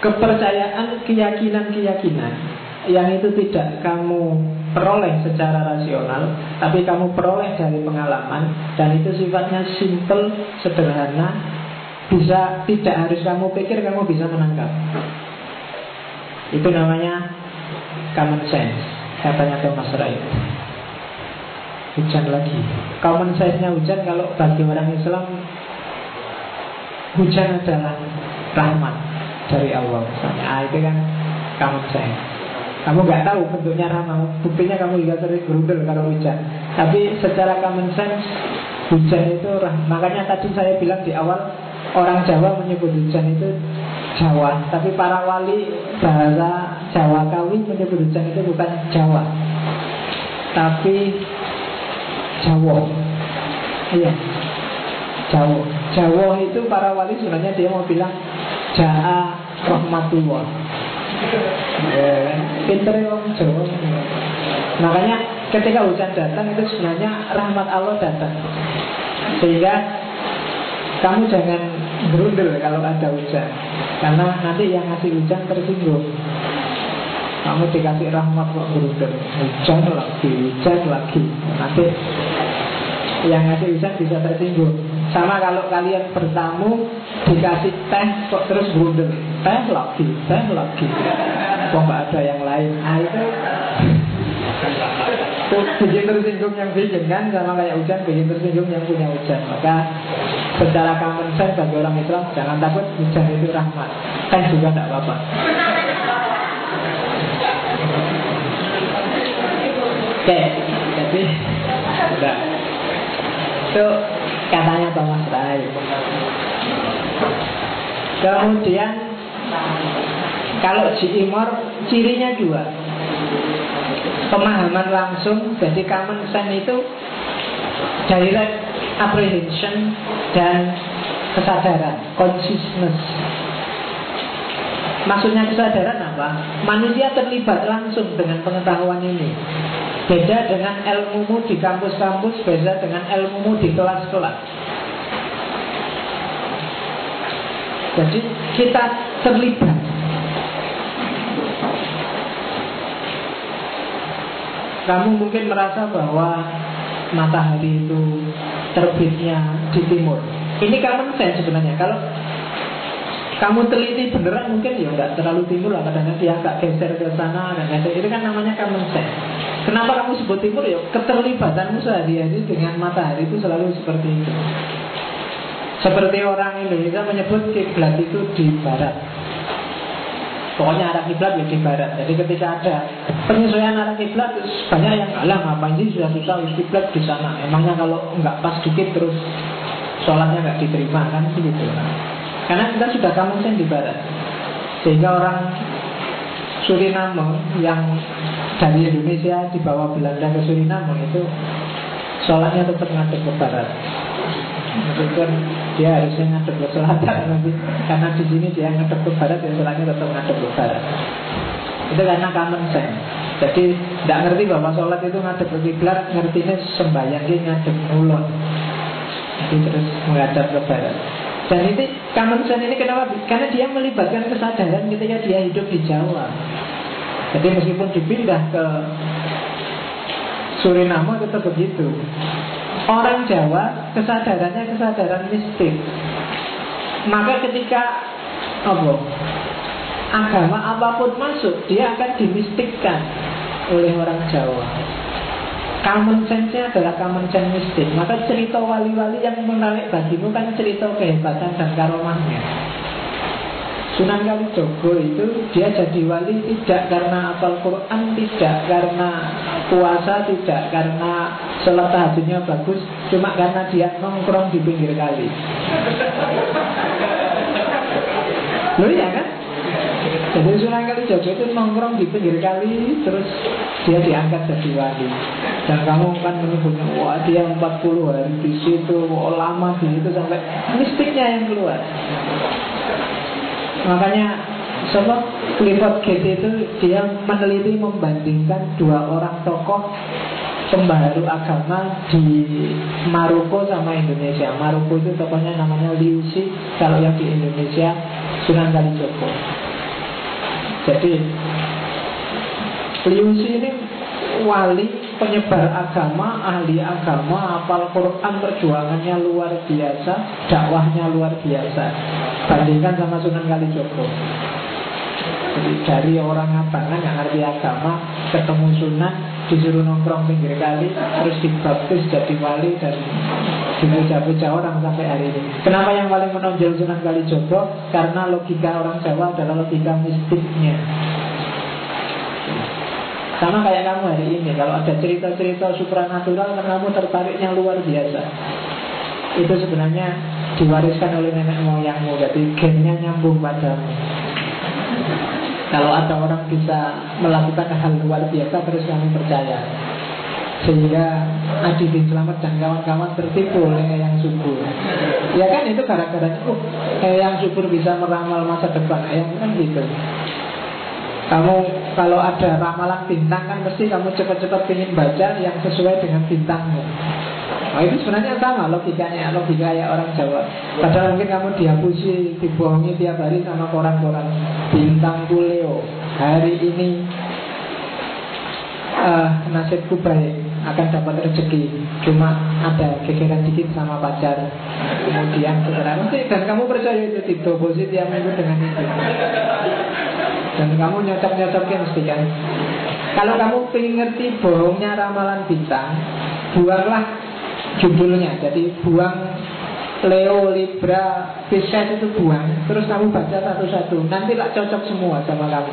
kepercayaan, keyakinan-keyakinan yang itu tidak kamu peroleh secara rasional, tapi kamu peroleh dari pengalaman dan itu sifatnya simple, sederhana, bisa tidak harus kamu pikir kamu bisa menangkap. Itu namanya common sense, katanya Thomas Wright. Hujan lagi. Common sense-nya hujan kalau bagi orang Islam hujan adalah rahmat dari Allah misalnya ah, itu kan kamu sayang kamu nggak tahu bentuknya ramah buktinya kamu juga sering berundel kalau hujan. Tapi secara common sense hujan itu makanya tadi saya bilang di awal orang Jawa menyebut hujan itu Jawa. Tapi para wali bahasa Jawa kawin menyebut hujan itu bukan Jawa. Tapi Jawa. Iya. Jawa. Jawa itu para wali sebenarnya dia mau bilang Ja'a rahmatullah ya, Pinter ya Jawa Makanya ketika hujan datang itu sebenarnya rahmat Allah datang. Sehingga kamu jangan berundel kalau ada hujan. Karena nanti yang ngasih hujan tersinggung. Kamu dikasih rahmat kok berundel. Hujan lagi, hujan lagi. Nanti yang ngasih hujan bisa tersinggung Sama kalau kalian bertamu Dikasih teh kok terus berundel Teh lagi, teh lagi. Kok nggak ada yang lain? Nah itu. Bikin tersinggung yang bikin kan? Sama kayak hujan bikin tersinggung yang punya hujan. Maka secara common sense bagi orang Islam Jangan takut hujan itu rahmat. Teh juga tidak apa-apa. Oke, jadi sudah. Itu katanya Thomas Wright. Kemudian kalau G. Imor cirinya dua Pemahaman langsung Jadi common sense itu Direct apprehension Dan kesadaran Consciousness Maksudnya kesadaran apa? Manusia terlibat langsung dengan pengetahuan ini Beda dengan ilmumu di kampus-kampus Beda dengan ilmumu di kelas-kelas Jadi kita terlibat Kamu mungkin merasa bahwa matahari itu terbitnya di timur. Ini common sense sebenarnya. Kalau kamu teliti beneran mungkin ya nggak terlalu timur lah kadang-kadang dia agak geser ke sana dan geser itu kan namanya common sense. Kenapa kamu sebut timur ya keterlibatanmu sehari-hari dengan matahari itu selalu seperti itu. Seperti orang Indonesia menyebut kiblat itu di barat. Pokoknya arah kiblat ya di barat. Jadi ketika ada penyesuaian arah kiblat, banyak yang alah ngapain sih sudah susah kiblat di sana. Emangnya kalau nggak pas dikit terus sholatnya nggak diterima kan begitu. Karena kita sudah kamu di barat. Sehingga orang Suriname yang dari Indonesia dibawa Belanda ke Suriname itu sholatnya tetap ngadep ke barat. Meskipun dia harusnya ngadep ke selatan nanti karena di sini dia ngadep ke barat ya sholatnya tetap ngadep ke barat. Itu karena common sense. Jadi tidak ngerti bahwa sholat itu ngadep ke kiblat, ngertinya sembahyang dia ngadep ulon. Jadi terus menghadap ke barat. Dan ini common ini kenapa? Karena dia melibatkan kesadaran ketika dia hidup di Jawa. Jadi meskipun dipindah ke Suriname tetap begitu. Orang Jawa kesadarannya kesadaran mistik. Maka ketika apa? Agama apa pun masuk, dia akan dimistikkan oleh orang Jawa. Common sense-nya adalah common sense mistik. Maka cerita wali-wali yang menarik bagimu kan cerita kehebatan dan karomahnya. Sunan Kalijogo itu dia jadi wali tidak karena apal Quran, tidak karena puasa, tidak karena sholat tahajudnya bagus, cuma karena dia nongkrong di pinggir kali. Loh ya kan? Jadi Sunan Kalijogo itu nongkrong di pinggir kali Terus dia diangkat jadi wali Dan kamu kan menyebutnya Wah dia 40 hari di situ oh, Lama di situ sampai mistiknya yang keluar Makanya Sobat Clifford Gate itu dia meneliti membandingkan dua orang tokoh pembaharu agama di Maroko sama Indonesia. Maroko itu tokohnya namanya Liu Xi, kalau yang di Indonesia Sunan Kalijogo. Jadi Liu Xi ini wali penyebar agama, ahli agama, apal Quran perjuangannya luar biasa, dakwahnya luar biasa. Bandingkan sama Sunan Kalijogo. Jadi dari orang abangan yang ngerti agama ketemu Sunan disuruh nongkrong pinggir kali terus dibaptis jadi wali dan dipuja-puja orang sampai hari ini. Kenapa yang paling menonjol Sunan Kalijogo? Karena logika orang Jawa adalah logika mistiknya. Sama kayak kamu hari ini Kalau ada cerita-cerita supranatural kan Kamu tertariknya luar biasa. Itu sebenarnya diwariskan oleh nenek moyangmu Jadi gennya nyambung padamu. Kalau ada orang bisa melakukan hal luar biasa Terus kamu percaya. Sehingga Adi bin Selamat dan kawan-kawan tertipu oleh yang subur. Ya kan itu gara-gara oh, yang subur bisa meramal masa depan. Yang kan gitu kamu kalau ada ramalan bintang kan mesti kamu cepat-cepat ingin baca yang sesuai dengan bintangmu. Nah, itu sebenarnya sama logikanya, logika ya orang Jawa. Padahal mungkin kamu dihapusi, dibohongi tiap hari sama koran-koran bintang Leo. Hari ini uh, nasibku baik akan dapat rezeki cuma ada gegeran dikit sama pacar kemudian setelah dan kamu percaya itu dibobosi tiap minggu dengan itu dan kamu nyocok-nyocoknya mesti kan? Kalau kamu ingin ngerti bohongnya ramalan bintang Buanglah judulnya. Jadi buang Leo, Libra, Pisces itu buang. Terus kamu baca satu-satu. Nanti lah cocok semua sama kamu.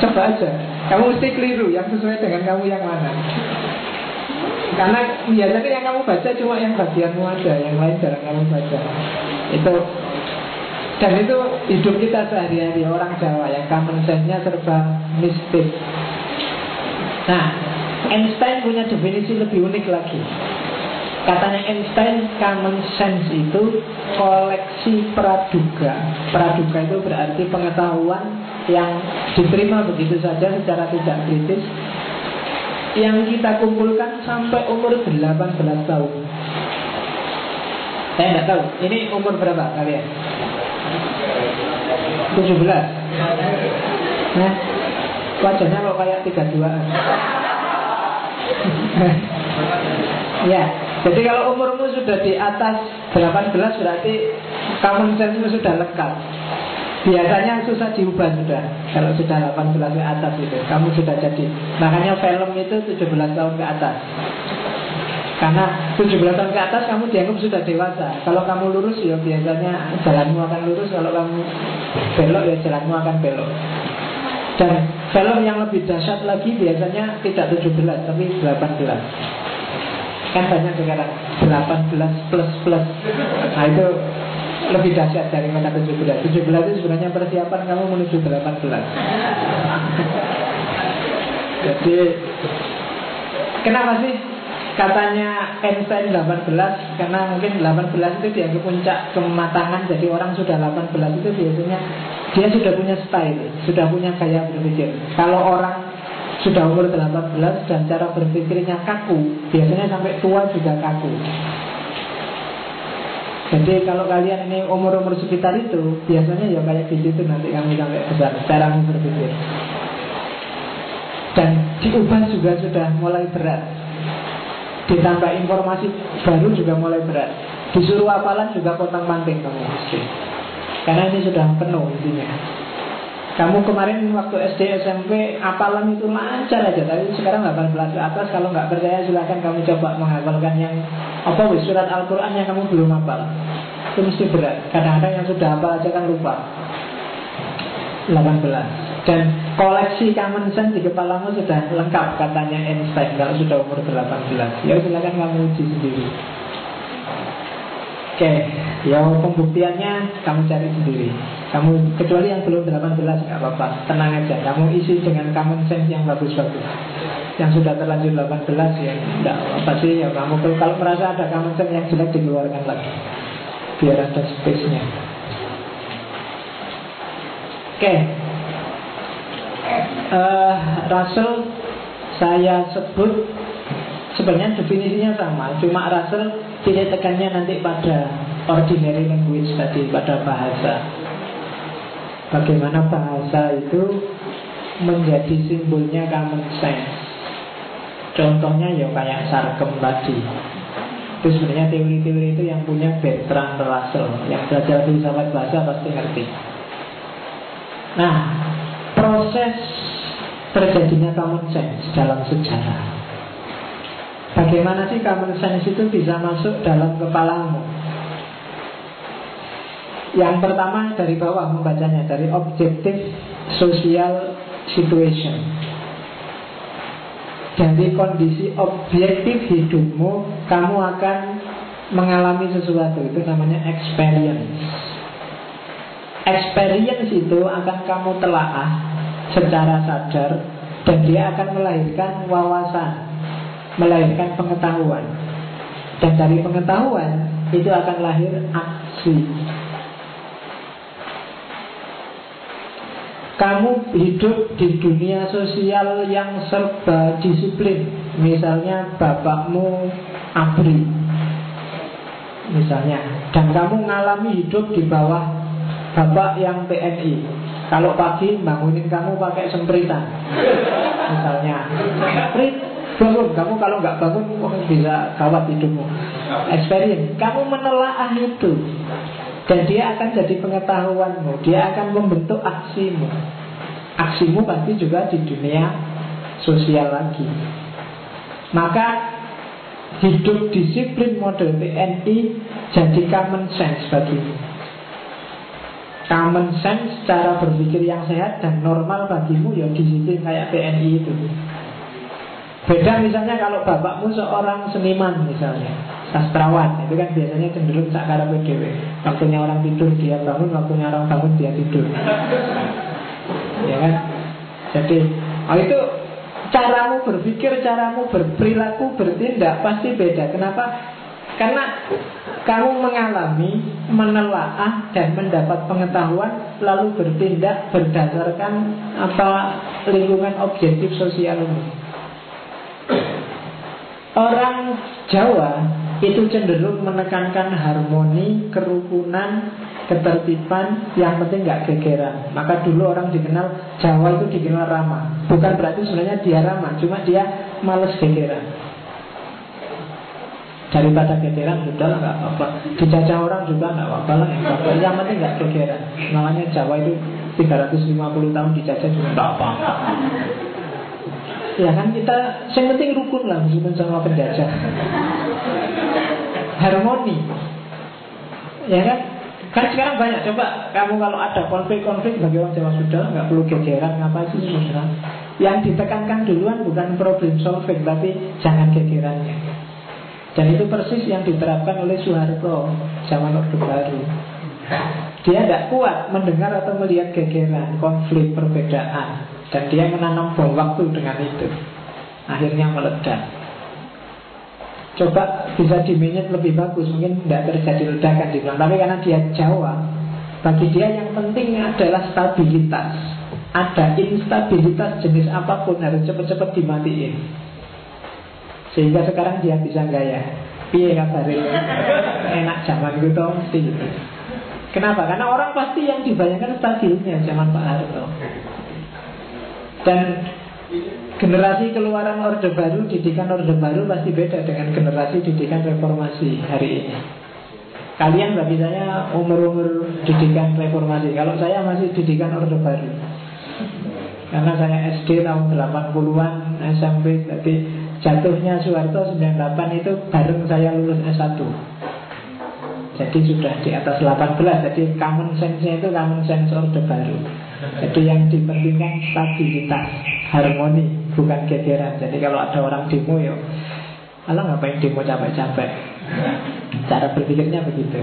Coba aja. Kamu mesti keliru yang sesuai dengan kamu yang mana. Karena biasanya yang kamu baca cuma yang bagianmu aja. Yang lain jarang kamu baca. Itu dan itu hidup kita sehari-hari orang Jawa yang common sense-nya serba mistis. Nah, Einstein punya definisi lebih unik lagi. Katanya Einstein common sense itu koleksi praduga. Praduga itu berarti pengetahuan yang diterima begitu saja secara tidak kritis yang kita kumpulkan sampai umur 18 tahun. Saya tidak tahu, ini umur berapa kalian? 17 Nah Wajahnya kok kayak 32an *laughs* Ya Jadi kalau umurmu sudah di atas 18 berarti Common sense sudah lengkap Biasanya susah diubah sudah Kalau sudah 18 ke atas itu. Kamu sudah jadi Makanya film itu 17 tahun ke atas Karena 17 tahun ke atas kamu dianggap sudah dewasa. Kalau kamu lurus ya biasanya jalanmu akan lurus. Kalau kamu belok ya jalanmu akan belok. Dan belok yang lebih dahsyat lagi biasanya tidak 17 tapi 18 Kan banyak sekarang 18 plus plus. Nah itu lebih dahsyat daripada 17 17 itu sebenarnya persiapan kamu menuju 18 Jadi Kenapa sih katanya Einstein 18 Karena mungkin 18 itu dianggap puncak kematangan Jadi orang sudah 18 itu biasanya Dia sudah punya style Sudah punya gaya berpikir. Kalau orang sudah umur 18 dan cara berpikirnya kaku Biasanya sampai tua juga kaku. Jadi kalau kalian ini umur-umur sekitar itu Biasanya ya kayak di situ nanti kami sampai besar Cara berpikir. Dan diubah juga sudah mulai berat Ditambah informasi baru juga mulai berat. Disuruh apalan juga kontang manting kamu Karena ini sudah penuh intinya. Kamu kemarin waktu SD SMP apalan itu lancar aja Tapi sekarang 18 ke atas. Kalau nggak percaya silahkan kamu coba menghafalkan yang Apa wis surat Al-Quran yang kamu belum hafal. Itu mesti berat. Kadang-kadang yang sudah hafal aja kan lupa. 18 Dan koleksi common sense di kepalamu sudah lengkap Katanya Einstein Kalau sudah umur 18 Ya silahkan kamu uji sendiri Oke, ya pembuktiannya kamu cari sendiri. Kamu kecuali yang belum 18 nggak apa-apa, tenang aja. Kamu isi dengan common sense yang bagus-bagus. Yang sudah terlanjur 18 ya enggak apa sih ya kamu kalau, kalau merasa ada common sense yang jelek dikeluarkan lagi. Biar ada space-nya. Oke. Okay. Uh, Russell saya sebut sebenarnya definisinya sama, cuma Russell titik tekannya nanti pada ordinary language tadi, pada bahasa. Bagaimana bahasa itu menjadi simbolnya common sense. Contohnya ya kayak sarkem tadi. Itu sebenarnya teori-teori itu yang punya Bertrand Russell Yang belajar filsafat bahasa pasti ngerti Nah, proses terjadinya common sense dalam sejarah. Bagaimana sih common sense itu bisa masuk dalam kepalamu? Yang pertama dari bawah membacanya Dari objective social situation. Dari kondisi objektif hidupmu Kamu akan mengalami sesuatu Itu namanya experience. Experience itu akan kamu telaah secara sadar Dan dia akan melahirkan wawasan melahirkan pengetahuan. Dan dari pengetahuan itu akan lahir aksi. Kamu hidup di dunia sosial yang serba disiplin. Misalnya bapakmu abri. Misalnya. Dan kamu mengalami hidup di bawah bapak yang PNI kalau pagi bangunin kamu pakai sempritan. Misalnya Prit, bangun. Kamu kalau nggak bangun bisa kawat hidupmu. Experience. Kamu menelaah itu. Dan dia akan jadi pengetahuanmu. Dia akan membentuk aksimu. Aksimu pasti juga di dunia sosial lagi. Maka hidup disiplin model TNI jadi common sense bagimu common sense cara berpikir yang sehat dan normal bagimu ya disiplin kayak TNI itu. Beda misalnya kalau bapakmu seorang seniman misalnya Sastrawan Itu kan biasanya cenderung sakara PDW Waktunya orang tidur dia bangun Waktunya orang bangun dia tidur. Ya kan? Jadi oh itu Caramu berpikir, caramu berperilaku, bertindak Pasti beda. Kenapa? Karena kamu mengalami, menelaah dan mendapat pengetahuan lalu bertindak berdasarkan apa lingkungan objektif sosialmu. Orang Jawa itu cenderung menekankan harmoni, kerukunan, ketertiban, yang penting nggak gegeran. Maka dulu orang dikenal Jawa itu dikenal ramah. Bukan berarti sebenarnya dia ramah, cuma dia males gegeran. Daripada gegeran sudah nggak apa-apa. Dijajah orang juga nggak apa-apa lah. Yang penting nggak gegeran. Makanya Jawa itu 350 tahun dijajah juga nggak apa-apa. Ya kan kita, yang penting rukun lah meskipun sama penjajah. Harmoni. Ya kan? Kan sekarang banyak coba kamu kalau ada konflik-konflik bagi orang Jawa sudah nggak perlu gegeran ngapa sih sebenarnya. Yang ditekankan duluan bukan problem solving tapi jangan gegerannya. Dan itu persis yang diterapkan oleh Soeharto zaman Orde Baru. Dia tidak kuat mendengar atau melihat gegeran, konflik, perbedaan. Dan dia menanam bom waktu dengan itu. Akhirnya meledak. Coba bisa diminit lebih bagus Mungkin tidak terjadi ledakan di Tapi karena dia Jawa Bagi dia yang penting adalah stabilitas Ada instabilitas jenis apa pun Harus cepat-cepat dimatiin Sehingga sekarang dia bisa gaya Iya kabarnya Enak zaman gitu mesti gitu Kenapa? Karena orang pasti yang dibayangkan stabilnya zaman Pak Harto Dan Generasi keluaran Orde Baru, didikan Orde Baru pasti beda dengan generasi didikan reformasi hari ini. Kalian bagi saya umur-umur didikan reformasi. Kalau saya masih didikan Orde Baru. Karena saya SD tahun 80-an, SMP, jadi jatuhnya Soeharto 98 itu bareng saya lulus S1. Jadi sudah di atas 18 Jadi common sense-nya itu common sense Orde Baru Jadi yang dipentingkan stabilitas Harmoni bukan gegeran. Jadi kalau ada orang demo ya, Allah ngapain demo capek-capek? Cara berpikirnya begitu.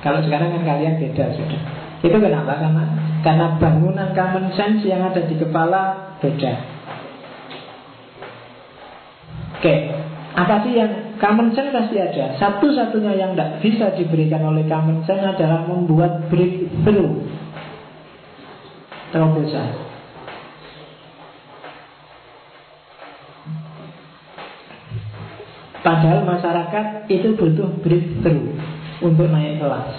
Kalau sekarang kan kalian beda sudah. Itu kenapa? Karena karena bangunan common sense yang ada di kepala beda. Oke, apa sih yang common sense pasti ada. Satu-satunya yang tidak bisa diberikan oleh common sense adalah membuat breakthrough terobosan. Padahal masyarakat itu butuh breakthrough untuk naik kelas.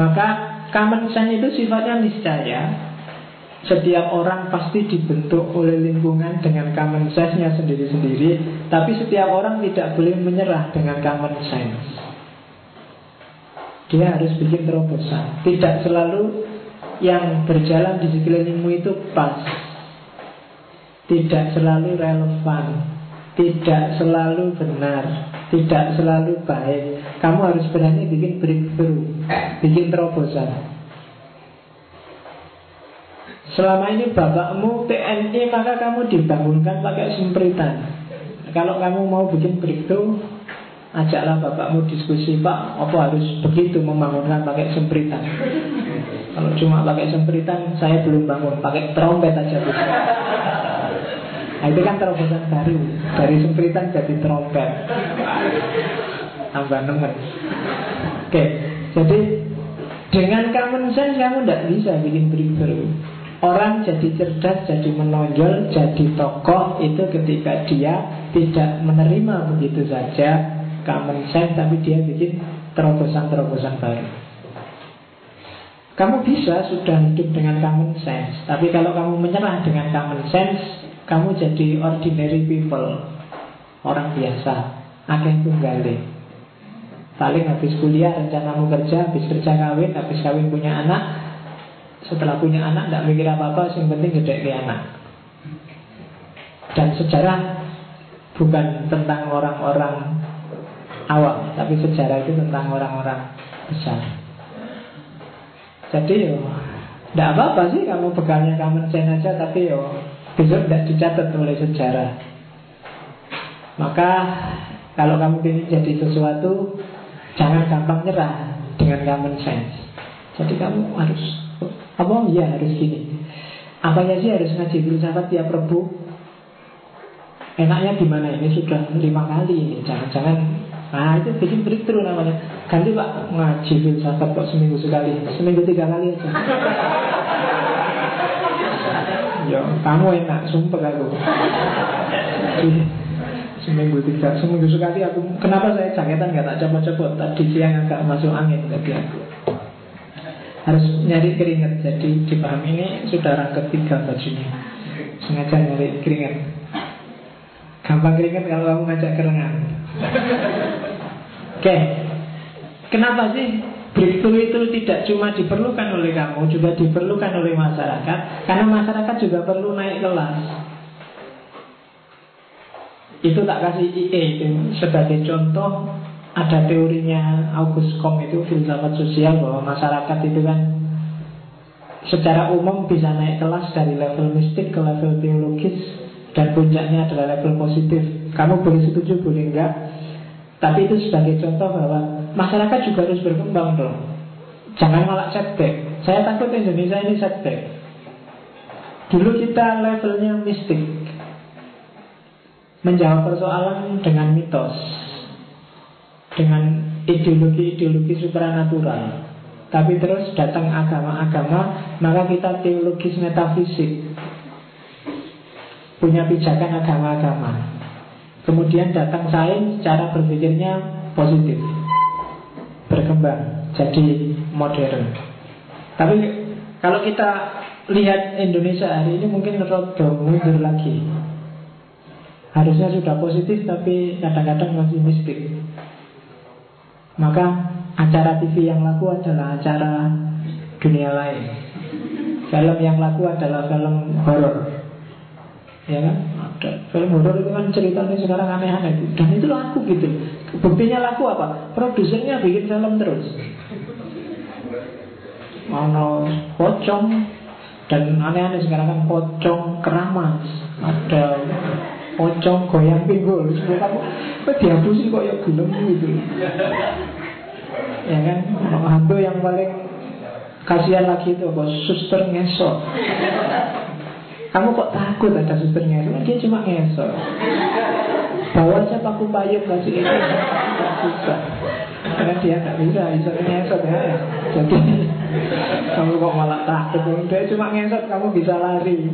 Maka common sense itu sifatnya niscaya. Setiap orang pasti dibentuk oleh lingkungan dengan common sense-nya sendiri-sendiri, tapi setiap orang tidak boleh menyerah dengan common sense. Dia harus bikin terobosan. Tidak selalu yang berjalan di sekelilingmu itu pas. Tidak selalu relevan tidak selalu benar, tidak selalu baik. Kamu harus berani bikin breakthrough, bikin terobosan. Selama ini bapakmu TNI maka kamu dibangunkan pakai sempritan. Kalau kamu mau bikin breakthrough, ajaklah bapakmu diskusi Pak, apa harus begitu membangunkan pakai sempritan? Kalau cuma pakai sempritan, saya belum bangun, pakai trompet aja bisa. Nah, itu kan terobosan baru Dari sempritan jadi trompet Tambah nemen Oke, jadi Dengan common sense kamu tidak bisa bikin breakthrough Orang jadi cerdas, jadi menonjol, jadi tokoh Itu ketika dia tidak menerima begitu saja Common sense tapi dia bikin terobosan-terobosan baru. Kamu bisa sudah hidup dengan common sense Tapi kalau kamu menyerah dengan common sense kamu jadi ordinary people Orang biasa Akeh tunggale Paling habis kuliah rencanamu kerja Habis kerja kawin, habis kawin punya anak Setelah punya anak Tidak mikir apa-apa, yang penting gede ke anak. Dan sejarah Bukan tentang orang-orang awam Tapi sejarah itu tentang orang-orang besar. Jadi yo Tidak apa-apa sih kamu pegannya common sense aja Tapi yo Besok tidak dicatat oleh sejarah. Maka Kalau kamu ingin jadi sesuatu Jangan gampang nyerah Dengan common sense Jadi kamu harus Apa? Ya harus gini Apanya sih harus ngaji filsafat tiap rebu Enaknya di mana ini sudah lima kali ini Jangan-jangan Nah itu bikin breakthrough namanya Ganti pak ngaji filsafat kok seminggu sekali Seminggu tiga kali aja Ya, kamu enak, sumpah aku. seminggu tiga, seminggu sekali aku. Kenapa saya jaketan nggak tak copot-copot? Tadi siang agak masuk angin tadi aku. Harus nyari keringet, jadi dipahami ini sudah rangkep tiga bajunya. Sengaja nyari keringet. Gampang keringet kalau kamu ngajak kerengan. Oke, kenapa sih Breakthrough itu tidak cuma diperlukan oleh kamu, juga diperlukan oleh masyarakat, karena masyarakat juga perlu naik kelas. Itu tak kasih IE itu sebagai contoh ada teorinya August Comte itu filsafat sosial bahwa masyarakat itu kan secara umum bisa naik kelas dari level mistik ke level teologis dan puncaknya adalah level positif. Kamu boleh setuju, boleh enggak. Tapi itu sebagai contoh bahwa masyarakat juga harus berkembang dong. Jangan malah setback. Saya takut Indonesia ini setback. Dulu kita levelnya mistik. Menjawab persoalan dengan mitos dengan ideologi-ideologi supranatural. Tapi terus datang agama-agama, maka kita teologis metafisik. Punya pijakan agama-agama. Kemudian datang sains, cara berpikirnya positif. Berkembang, jadi modern. Tapi kalau kita lihat Indonesia hari ini mungkin rada mundur lagi. Harusnya sudah positif tapi kadang-kadang masih mistik. Maka acara TV yang laku adalah acara dunia lain. Film yang laku adalah film horor. Ya kan? Film horor itu kan ceritanya sekarang aneh-aneh. Dan itu laku gitu. Buktinya laku apa? Produsernya bikin film terus. Mana pocong Dan aneh-aneh sekarang kan pocong keramas. Ada pocong goyang pinggul apa dihapusin kok ya gelem gitu. Ya kan? Hantu yang paling kasihan lagi itu apa? Suster ngesot. Kamu kok takut ada suster ngesot? Dia cuma ngesot. Bawa aja paku payung kasih ini. Susah karena dia nggak bisa bisa ngesot ya. Jadi kamu kok malah takut dia cuma ngesot kamu bisa lari.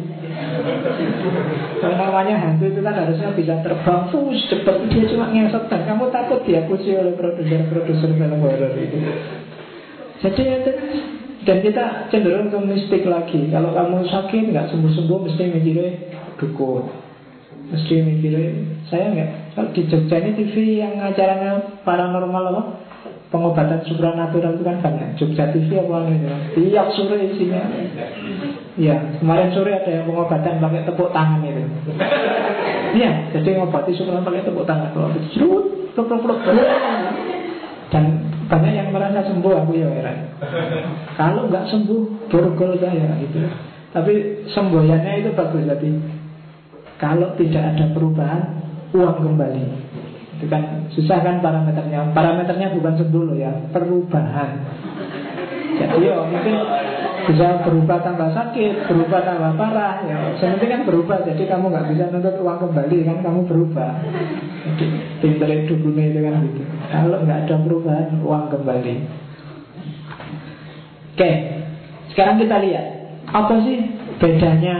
Kalau namanya hantu itu kan harusnya bisa terbang Fus, cepet. Dia cuma ngesot. Dan kamu takut dia diakusi oleh produser-produser film horror itu. Jadi dan kita cenderung ke mistik lagi. Kalau kamu sakit nggak sembuh-sembuh Mesti mikirnya dukun. Mesti mikirnya Saya nggak Kalau di Jogja ini TV yang acaranya paranormal apa pengobatan supranatural itu kan banyak Jogja TV apa gitu tiap sore isinya Iya, kemarin sore ada yang pengobatan pakai tepuk tangan itu. Iya, jadi ngobati supranatural pakai tepuk tangan. Kalau serut, Dan banyak yang merasa sembuh aku ya heran. Kalau nggak sembuh, borgol saya gitu. Tapi semboyannya itu bagus jadi. Kalau tidak ada perubahan, uang kembali. Itu kan susah kan parameternya. Parameternya bukan loh ya, perubahan. Jadi ya mungkin bisa berubah tambah sakit, berubah tambah parah. Ya, sementing kan berubah. Jadi kamu nggak bisa nuntut uang kembali kan kamu berubah. Pinter itu itu kan gitu. Kalau nggak ada perubahan, uang kembali. Oke, sekarang kita lihat apa sih bedanya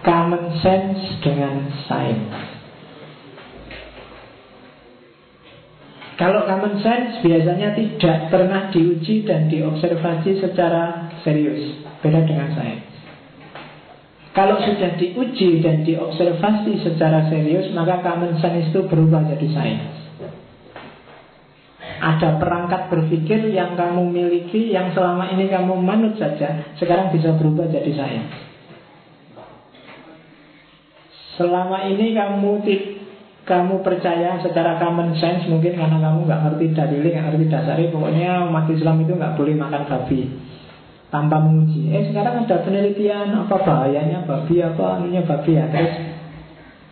common sense dengan science. Kalau common sense biasanya tidak pernah diuji dan diobservasi secara serius. Beda dengan sains Kalau sudah diuji dan diobservasi secara serius Maka common sense itu berubah jadi sains. Ada perangkat berpikir yang kamu miliki Yang selama ini kamu manut saja Sekarang bisa berubah jadi sains. Selama ini kamu kamu percaya secara common sense mungkin karena kamu nggak ngerti dalilnya, nggak ngerti dasarnya, pokoknya umat Islam itu nggak boleh makan babi tanpa menguji. Eh sekarang ada penelitian apa bahayanya babi apa anunya babi ya terus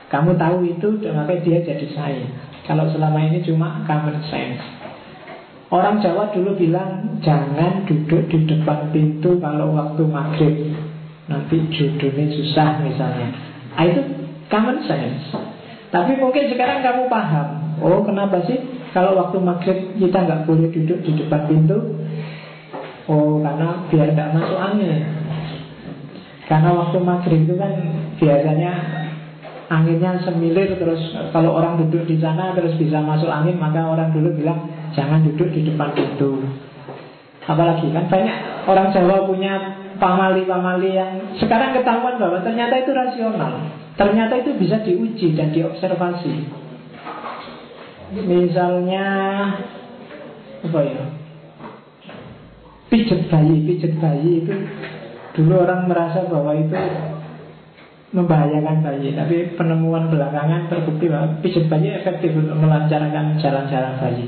kamu tahu itu dan makanya dia jadi saya. Kalau selama ini cuma common sense. Orang Jawa dulu bilang jangan duduk di depan pintu kalau waktu maghrib nanti jodohnya susah misalnya. Ah, itu common sense. Tapi mungkin sekarang kamu paham. Oh kenapa sih? Kalau waktu maghrib kita nggak boleh duduk di depan pintu. Oh karena biar nggak masuk angin. Karena waktu maghrib itu kan Biasanya Anginnya semilir terus Kalau orang duduk di sana terus bisa masuk angin Maka orang dulu bilang Jangan duduk di depan pintu. Apalagi kan banyak orang Jawa punya pamali-pamali yang sekarang ketahuan bahwa ternyata itu rasional. Ternyata itu bisa diuji dan diobservasi. Misalnya apa ya? pijet bayi, pijet bayi itu dulu orang merasa bahwa itu membahayakan bayi, tapi penemuan belakangan terbukti bahwa pijet bayi efektif untuk melancarkan jalan-jalan bayi.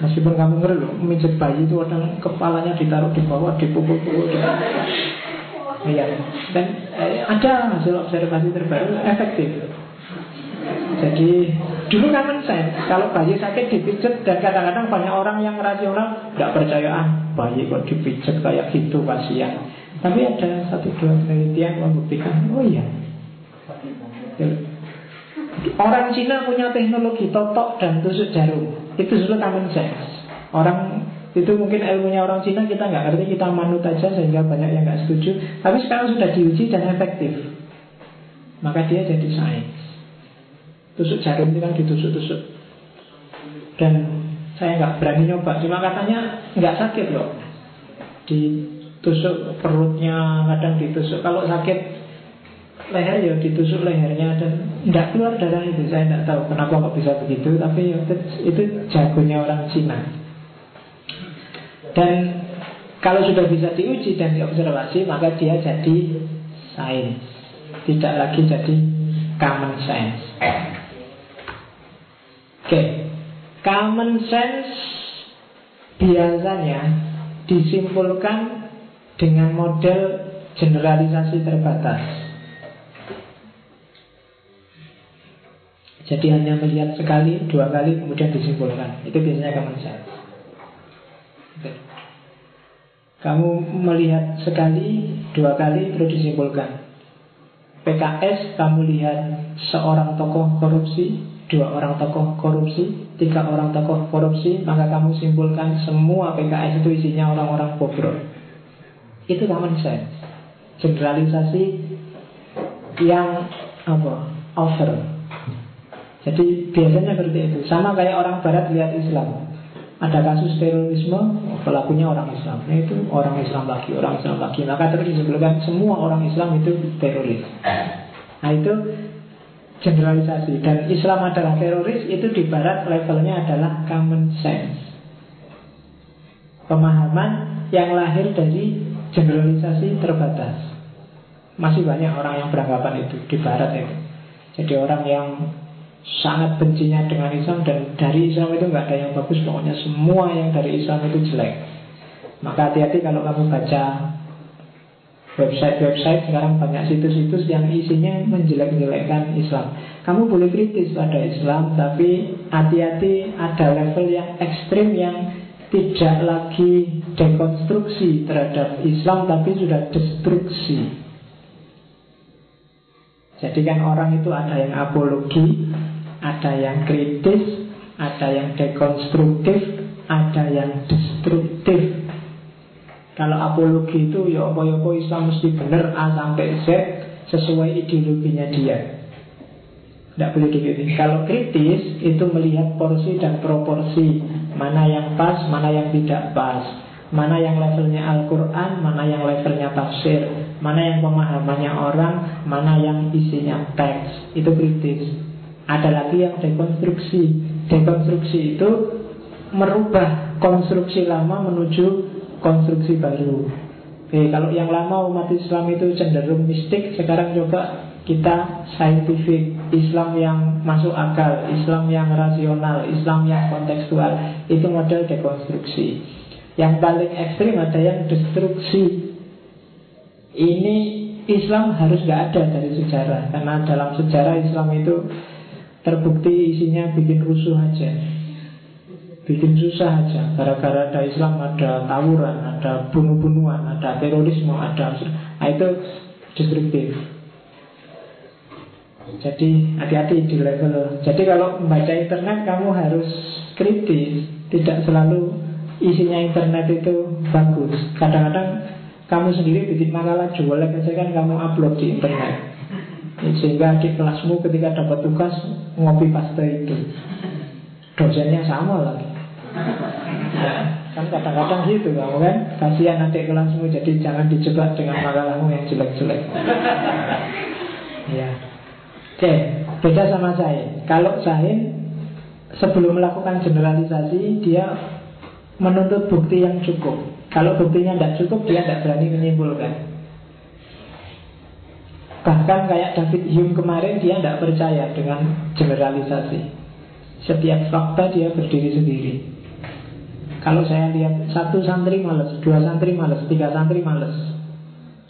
Meskipun kamu ngeri loh, mijet bayi itu orang kepalanya ditaruh di bawah, dipukul-pukul. Iya, dan eh, ada hasil observasi terbaru efektif. Jadi dulu common sense Kalau bayi sakit dipijet. Dan kadang-kadang banyak orang yang rasional Gak percaya ah bayi kok dipijet kayak gitu kasihan. Tapi ada satu dua penelitian membuktikan Oh iya. Orang Cina punya teknologi totok dan tusuk jarum Itu sudah common sense Orang itu mungkin ilmunya orang Cina kita nggak ngerti kita manut aja sehingga banyak yang nggak setuju. Tapi sekarang sudah diuji dan efektif. Maka dia jadi sains. Tusuk jarum itu kan ditusuk-tusuk. Dan saya nggak berani nyoba. Cuma katanya nggak sakit loh. Ditusuk perutnya Kadang ditusuk. Kalau sakit leher ya ditusuk lehernya Dan nggak keluar darah itu. Saya nggak tahu kenapa kok bisa begitu Tapi ya, itu jagonya orang Cina. Dan kalau sudah bisa diuji dan diobservasi Maka dia jadi sains. Tidak lagi jadi common sense. Oke, common sense biasanya disimpulkan dengan model generalisasi terbatas. Jadi hanya melihat sekali, dua kali, kemudian disimpulkan. Itu biasanya common sense. Kamu melihat sekali, dua kali, perlu disimpulkan. PKS, kamu lihat seorang tokoh korupsi, dua orang tokoh korupsi, tiga orang tokoh korupsi, maka kamu simpulkan semua PKS itu isinya orang-orang bobrok. Itu common sense. Generalisasi yang apa? Over. Jadi biasanya seperti itu. Sama kayak orang Barat lihat Islam. Ada kasus terorisme, pelakunya orang Islam. Nah, itu orang Islam lagi, orang Islam lagi. Maka terus disebutkan semua orang Islam itu teroris. Nah itu generalisasi dan Islam adalah teroris itu di barat levelnya adalah common sense pemahaman yang lahir dari generalisasi terbatas masih banyak orang yang beranggapan itu di barat itu jadi orang yang sangat bencinya dengan Islam dan dari Islam itu nggak ada yang bagus pokoknya semua yang dari Islam itu jelek maka hati-hati kalau kamu baca Website-website sekarang banyak situs-situs yang isinya menjelek-jelekkan Islam. Kamu boleh kritis pada Islam, tapi hati-hati ada level yang ekstrim yang tidak lagi dekonstruksi terhadap Islam, tapi sudah destruksi. Jadi kan orang itu ada yang apologi, ada yang kritis, ada yang dekonstruktif, ada yang destruktif. Kalau apologi itu ya apa-apa Islam mesti benar A sampai Z sesuai ideologinya dia. Tidak boleh begitu. Kalau kritis itu melihat porsi dan proporsi mana yang pas, mana yang tidak pas, mana yang levelnya Al-Quran, mana yang levelnya tafsir, mana yang pemahamannya orang, mana yang isinya teks. Itu kritis. Ada lagi yang dekonstruksi. Dekonstruksi itu merubah konstruksi lama menuju konstruksi baru. Oke, kalau yang lama umat Islam itu cenderung mistik, sekarang coba kita saintifik, Islam yang masuk akal, Islam yang rasional, Islam yang kontekstual, itu model dekonstruksi. Yang paling ekstrim ada yang destruksi. Ini Islam harus gak ada dari sejarah, karena dalam sejarah Islam itu terbukti isinya bikin rusuh aja. Bikin susah aja. Gara-gara ada Islam ada tawuran ada bunuh-bunuhan ada terorisme ada nah itu destruktif jadi hati-hati di level. Jadi kalau membaca internet kamu harus kritis. Tidak selalu isinya internet itu bagus. Kadang-kadang kamu sendiri bikin makalah jual aja kan kamu upload di internet. Sehingga di kelasmu ketika dapat tugas ngopi paste itu. Dosennya sama lagi. Kan kadang-kadang gitu kamu kan? Kasihan nanti kelasmu jadi jangan dijebak dengan makalahmu yang jelek-jelek. Ya Oke, beda sama saya. Kalau saya sebelum melakukan generalisasi Dia menuntut bukti yang cukup Kalau buktinya tidak cukup, dia tidak berani menyimpulkan. Bahkan kayak David Hume kemarin, dia tidak percaya dengan generalisasi. Setiap fakta dia berdiri sendiri. Kalau saya lihat satu santri males, dua santri males, tiga santri males.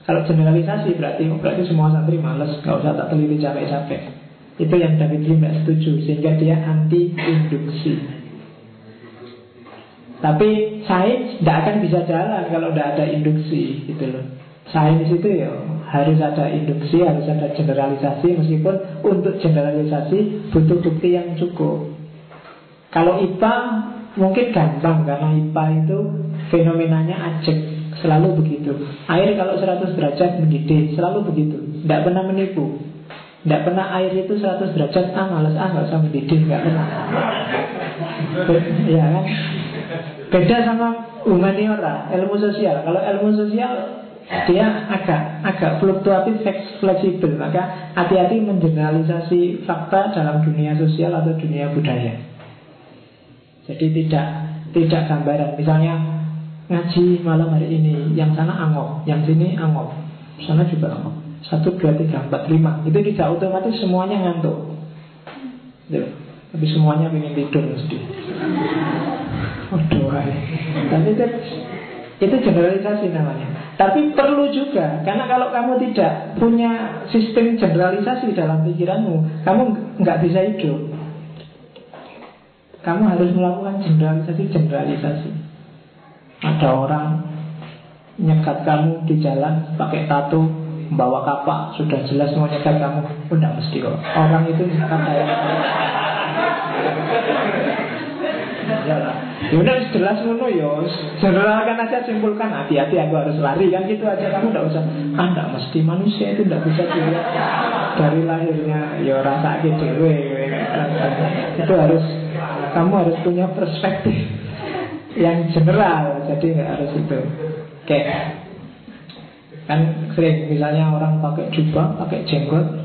Kalau generalisasi berarti berarti semua santri males, nggak usah tak teliti capek-capek. Itu yang David Hume tidak setuju, sehingga dia anti induksi. Tapi sains tidak akan bisa jalan kalau tidak ada induksi gitu loh. Sains itu ya harus ada induksi, harus ada generalisasi meskipun untuk generalisasi butuh bukti yang cukup. Kalau IPA mungkin gampang karena IPA itu fenomenanya ajek selalu begitu. Air kalau 100 derajat mendidih selalu begitu, tidak pernah menipu. Tidak pernah air itu 100 derajat Ah males, ah nggak usah mendidih Nggak pernah *laughs* Ya kan Beda sama humaniora, ilmu sosial. Kalau ilmu sosial dia agak agak fluktuatif fleksibel. Maka hati-hati mengeneralisasi fakta dalam dunia sosial atau dunia budaya. Jadi tidak tidak gambaran. Misalnya ngaji malam hari ini yang sana angop yang sini angop sana juga angop. Satu dua tiga empat lima. Itu tidak otomatis semuanya ngantuk. Tapi semuanya ingin tidur mesti Waduh, tapi itu, itu generalisasi namanya. Tapi perlu juga, karena kalau kamu tidak punya sistem generalisasi dalam pikiranmu, kamu nggak bisa hidup. Kamu harus melakukan generalisasi-generalisasi. Ada orang nyekat kamu di jalan pakai tato, membawa kapak, sudah jelas mau nyekat kamu. Oh, mesti kok. Orang itu nyekat saya. Ya udah jelas ngono ya. Generalkan aja simpulkan hati-hati aku harus lari kan gitu aja kamu tidak usah. Ah tidak mesti manusia itu tidak bisa dilihat dari lahirnya ya rasa dewe. Itu harus kamu harus punya perspektif yang general. Jadi nggak harus itu. Kayak kan sering misalnya orang pakai jubah, pakai jenggot.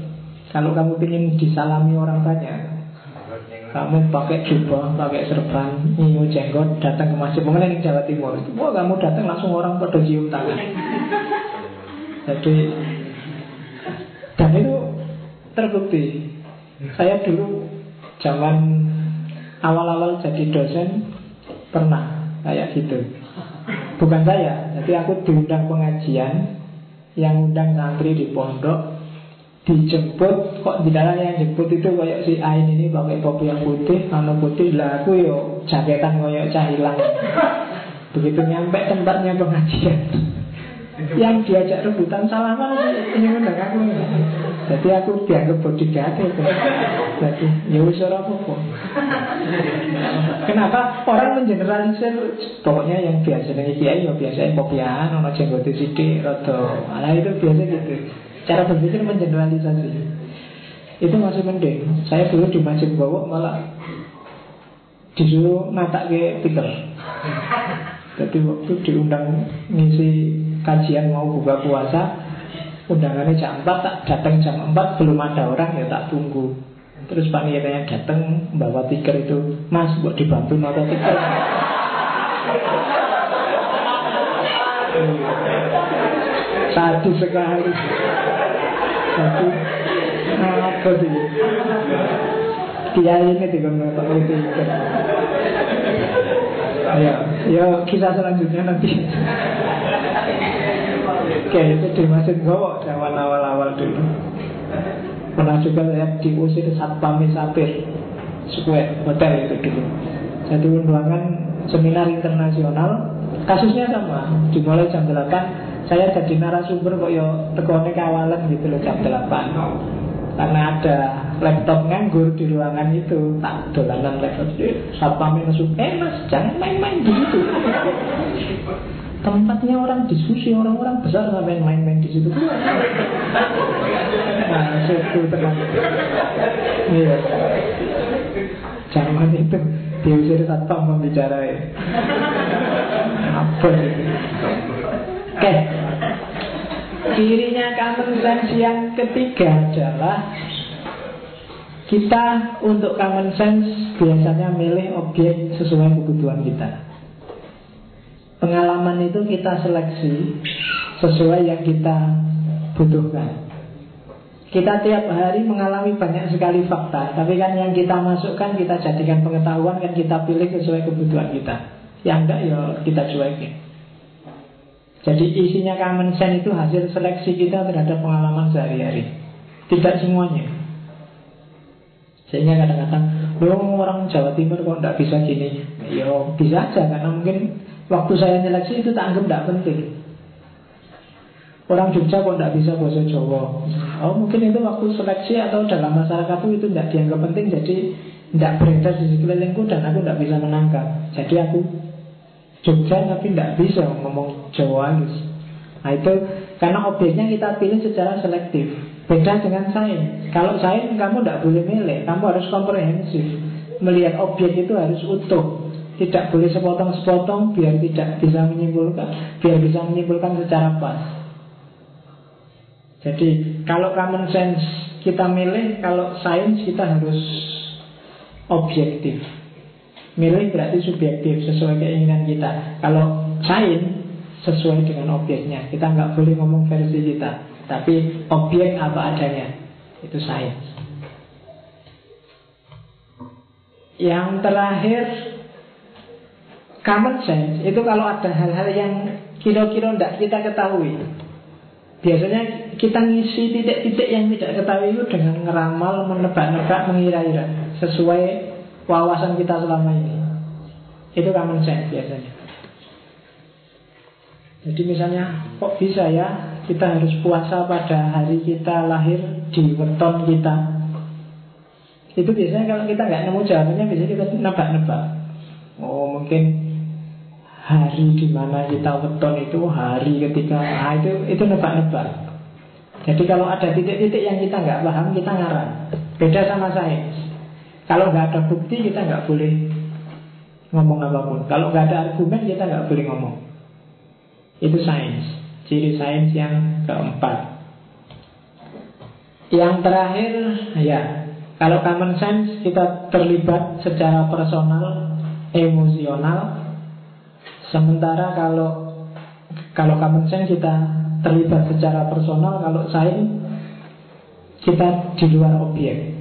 Kalau kamu ingin disalami orang banyak, kamu pakai jubah, pakai serban, nyiu jenggot, datang ke masjid. Mungkin di Jawa Timur. Wah, kamu datang langsung orang pada cium tangan. Jadi, dan itu terbukti. Saya dulu zaman awal-awal jadi dosen pernah kayak gitu. Bukan saya, jadi aku diundang pengajian yang undang santri di pondok dijemput kok di dalam yang jemput itu kayak si Ain ini pakai topi yang putih anu putih lah aku yo jaketan kayak cahilang *laughs* begitu nyampe tempatnya pengajian. Yang diajak rebutan salaman ini undang aku. Jadi aku dianggap bodyguard itu. Jadi ya wis ora apa kenapa? Orang mengeneralisir. Pokoknya yang biasa dengan kiai ya biasa kopian ono jenggot sidik rada. Ala itu biasa gitu Cara berpikir mengeneralisasi. Itu masih penting Saya dulu di Masjid Bawok malah Disuruh natak ke Peter. Jadi waktu diundang ngisi kajian mau buka puasa Undangannya jam 4 tak datang jam 4 Belum ada orang ya tak tunggu. Terus panitianya datang bawa tiker itu Mas buat dibantu nota tiker *laughs* Satu sekali. Jadi Apa sih? Kiai ini juga nggak itu Ya, ya kisah selanjutnya nanti. Oke, itu di Masjid Gowo zaman awal-awal dulu. Pernah juga lihat diusir Satpam Sapir Square Hotel itu dulu. Jadi undangan seminar internasional. Kasusnya sama Dimulai jam 8 saya jadi narasumber kok yo tekone kawalan gitu loh jam 8 karena ada laptop nganggur di ruangan itu tak dolanan laptop. Satpamnya masuk eh mas jangan main-main di situ tempatnya orang diskusi orang-orang besar sampai main-main di situ. Nah itu tenang iya. Zaman itu diusir satpam membicarai apa itu Oke Cirinya common sense yang ketiga adalah Kita untuk common sense biasanya milih objek sesuai kebutuhan kita. Pengalaman itu kita seleksi sesuai yang kita butuhkan. Kita tiap hari mengalami banyak sekali fakta Tapi kan yang kita masukkan Kita jadikan pengetahuan Kan kita pilih sesuai kebutuhan kita. Yang enggak ya kita cuekin Jadi isinya common sense itu Hasil seleksi kita terhadap pengalaman sehari-hari. Tidak semuanya. Sehingga kadang-kadang Loh orang Jawa Timur kok enggak bisa gini? Ya bisa aja Karena mungkin Waktu saya seleksi itu tak anggap tidak penting. Orang Jogja kok tidak bisa bahasa Jawa? Oh mungkin itu waktu seleksi atau dalam masyarakat itu tidak dianggap penting Jadi tidak beredar di sekelilingku dan aku tidak bisa menangkap. Jadi aku Jogja tapi tidak bisa ngomong Jawa halus Nah itu karena objeknya kita pilih secara selektif. Beda dengan sains. Kalau sains kamu tidak boleh milih. Kamu harus komprehensif. Melihat objek itu harus utuh. Tidak boleh sepotong-sepotong Biar tidak bisa menyimpulkan Biar bisa menyimpulkan secara pas. Jadi kalau common sense kita milih, kalau sains kita harus objektif. Milih berarti subjektif sesuai keinginan kita. Kalau sains sesuai dengan objeknya. Kita nggak boleh ngomong versi kita, tapi objek apa adanya. Itu sains. Yang terakhir common sense itu kalau ada hal-hal yang kira-kira tidak kita ketahui Biasanya kita ngisi titik-titik yang tidak ketahui itu dengan ngeramal, menebak-nebak, mengira-ira sesuai wawasan kita selama ini. Itu common sense biasanya. Jadi misalnya kok bisa ya kita harus puasa pada hari kita lahir di weton kita. Itu biasanya kalau kita nggak nemu jawabannya biasanya kita nebak-nebak. Oh mungkin hari di mana kita weton itu hari ketika nah, itu itu nebak-nebak. Jadi kalau ada titik-titik yang kita nggak paham kita ngarang. Beda sama sains. Kalau nggak ada bukti kita nggak boleh ngomong apa pun. Kalau nggak ada argumen kita nggak boleh ngomong. Itu sains. Ciri sains yang keempat. Yang terakhir ya kalau common sense kita terlibat secara personal, emosional, Sementara kalau kalau common sense kita terlibat secara personal, kalau sains kita di luar objek.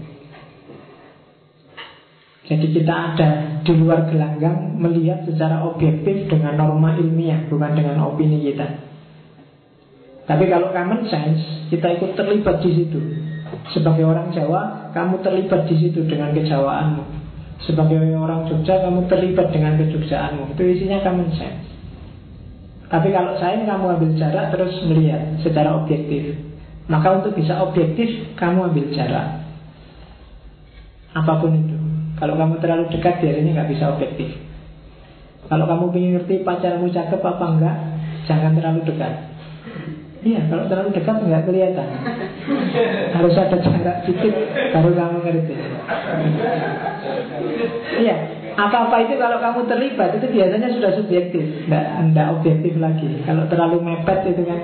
Jadi kita ada di luar gelanggang melihat secara objektif dengan norma ilmiah, bukan dengan opini kita. Tapi kalau common sense, kita ikut terlibat di situ. Sebagai orang Jawa, kamu terlibat di situ dengan kejawaanmu. Sebagai orang Jogja kamu terlibat dengan kejogjaanmu Itu isinya common sense Tapi kalau saya kamu ambil jarak terus melihat secara objektif Maka untuk bisa objektif kamu ambil jarak Apa pun itu Kalau kamu terlalu dekat biasanya nggak bisa objektif Kalau kamu ingin ngerti pacarmu cakep apa enggak Jangan terlalu dekat Iya, kalau terlalu dekat nggak kelihatan. Harus ada jarak sedikit baru kamu ngerti. Iya, apa-apa itu kalau kamu terlibat itu biasanya sudah subjektif, nggak nggak objektif lagi. Kalau terlalu mepet itu kan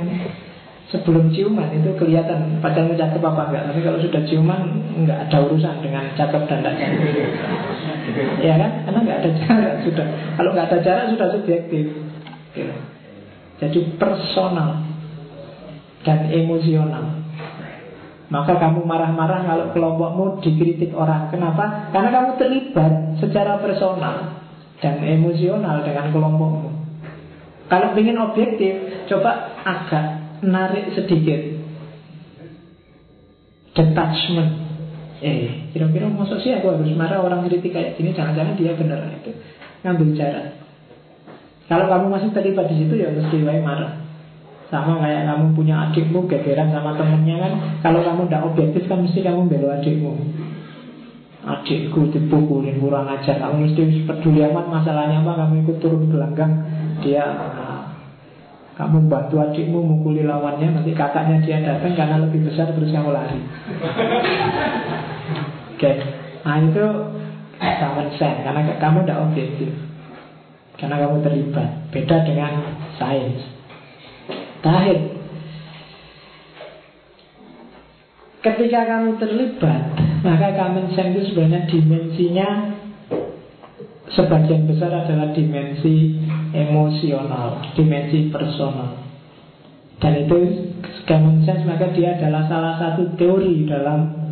sebelum ciuman itu kelihatan pacarmu cakep apa enggak. Tapi kalau sudah ciuman nggak ada urusan dengan cakep dan tidak cakep. *laughs* Ya kan? Karena nggak ada jarak sudah. Kalau nggak ada jarak sudah subjektif. Gitu. Jadi personal dan emosional. Maka kamu marah-marah kalau kelompokmu dikritik orang. Kenapa? Karena kamu terlibat secara personal dan emosional dengan kelompokmu. Kalau ingin objektif, coba agak narik sedikit. Detachment. Eh, kira-kira masuk sih aku harus marah orang kritik kayak gini, jangan-jangan dia benar itu. Ngambil jarak. Kalau kamu masih terlibat di situ ya mesti marah. Sama kayak kamu punya adikmu gegeran sama temennya kan Kalau kamu tidak objektif kan mesti kamu bela adikmu Adikku dipukulin kurang ajar Kamu mesti peduli amat masalahnya apa Kamu ikut turun gelanggang Dia kamu bantu adikmu mukuli lawannya Nanti kakaknya dia datang karena lebih besar Terus kamu lari. Oke. Okay. Nah itu common sense Karena kamu tidak objektif. Karena kamu terlibat. Beda dengan sains. Terakhir. Ketika kamu terlibat Maka common sense itu sebenarnya dimensinya sebagian besar adalah dimensi emosional, dimensi personal. Dan itu common sense maka dia adalah salah satu teori dalam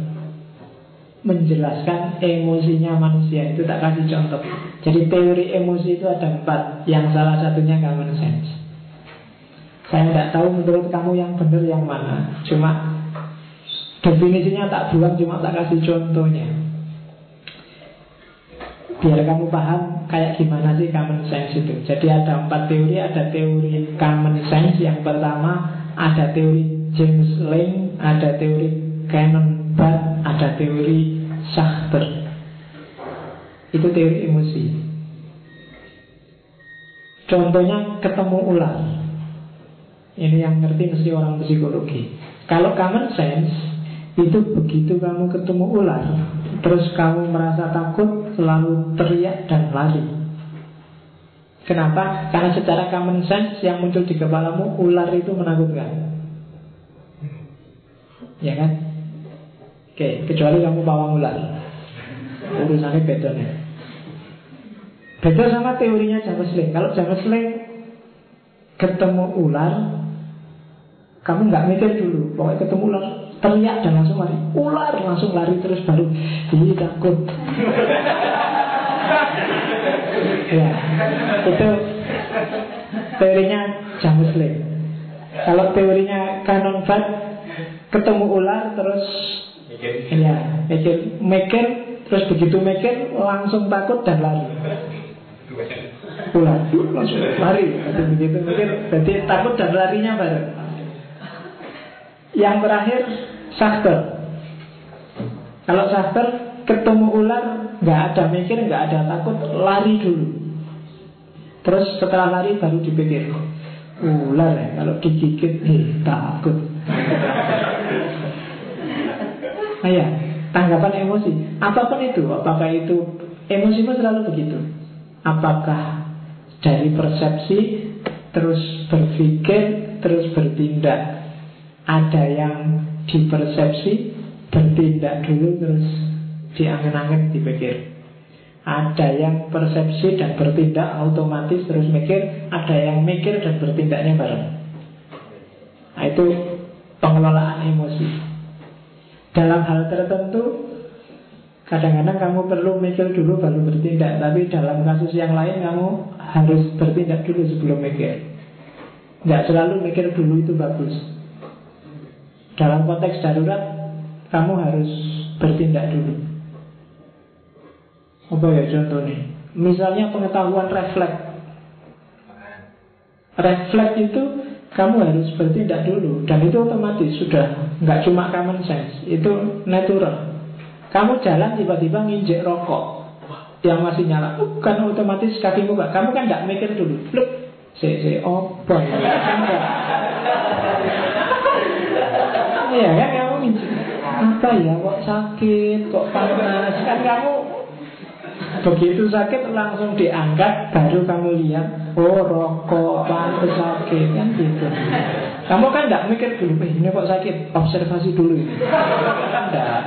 menjelaskan emosinya manusia itu tak kasih contoh. Jadi teori emosi itu ada empat, yang salah satunya common sense. Saya tidak tahu menurut kamu yang benar yang mana. Cuma definisinya tak buang, cuma tak kasih contohnya. Biar kamu paham kayak gimana sih common sense itu. Jadi ada empat teori Ada teori common sense. Yang pertama ada teori James Lang Ada teori Canon Barth Ada teori Sachter Itu teori emosi. Contohnya ketemu ular. Ini yang ngerti mesti orang psikologi. Kalau common sense Itu begitu kamu ketemu ular Terus kamu merasa takut Selalu teriak dan lari. Kenapa? Karena secara common sense Yang muncul di kepalamu Ular itu menakutkan. Ya kan? Oke, kecuali kamu pawang ular. Urusannya beda nih. Beda sama teorinya James Kalau James Ketemu ular Kamu nggak mikir dulu Pokoknya ketemu ular teriak dan langsung lari. Ular langsung lari terus baru ini takut. Ya itu teorinya James Lane kalau teorinya Canon Fat ketemu ular terus ya mikir mikir terus begitu mikir langsung takut dan lari. Ular langsung lari. Begitu mikir berarti takut dan larinya bareng yang terakhir Sachter Kalau Sachter ketemu ular nggak ada mikir, nggak ada takut Lari dulu. Terus setelah lari baru dipikir Ular ya, kalau digigit eh, takut. Nah *laughs* ya, tanggapan emosi. Apa pun itu, apakah itu Emosi pun selalu begitu. Apakah dari persepsi Terus berpikir Terus bertindak ada yang dipersepsi bertindak dulu terus diangen-angen dipikir. Ada yang persepsi dan bertindak otomatis terus mikir. Ada yang mikir dan bertindaknya bareng. Nah, itu pengelolaan emosi. Dalam hal tertentu kadang-kadang kamu perlu mikir dulu baru bertindak. Tapi dalam kasus yang lain kamu harus bertindak dulu sebelum mikir. Nggak selalu mikir dulu itu bagus dalam konteks darurat Kamu harus bertindak dulu. Apa ya contohnya? Misalnya pengetahuan refleks. Refleks itu kamu harus bertindak dulu Dan itu otomatis sudah nggak cuma common sense Itu natural. Kamu jalan tiba-tiba nginjek rokok. Yang masih nyala. Bukan otomatis kakimu gak Kamu kan nggak mikir dulu. Look, si, si, oh, *laughs* boy. Iya kan kamu apa ya kok sakit kok panas? Kan kamu begitu sakit langsung diangkat baru kamu lihat oh rokok pantas sakit kan gitu. Kamu kan tidak mikir dulu eh, ini kok sakit? Observasi dulu ini. Enggak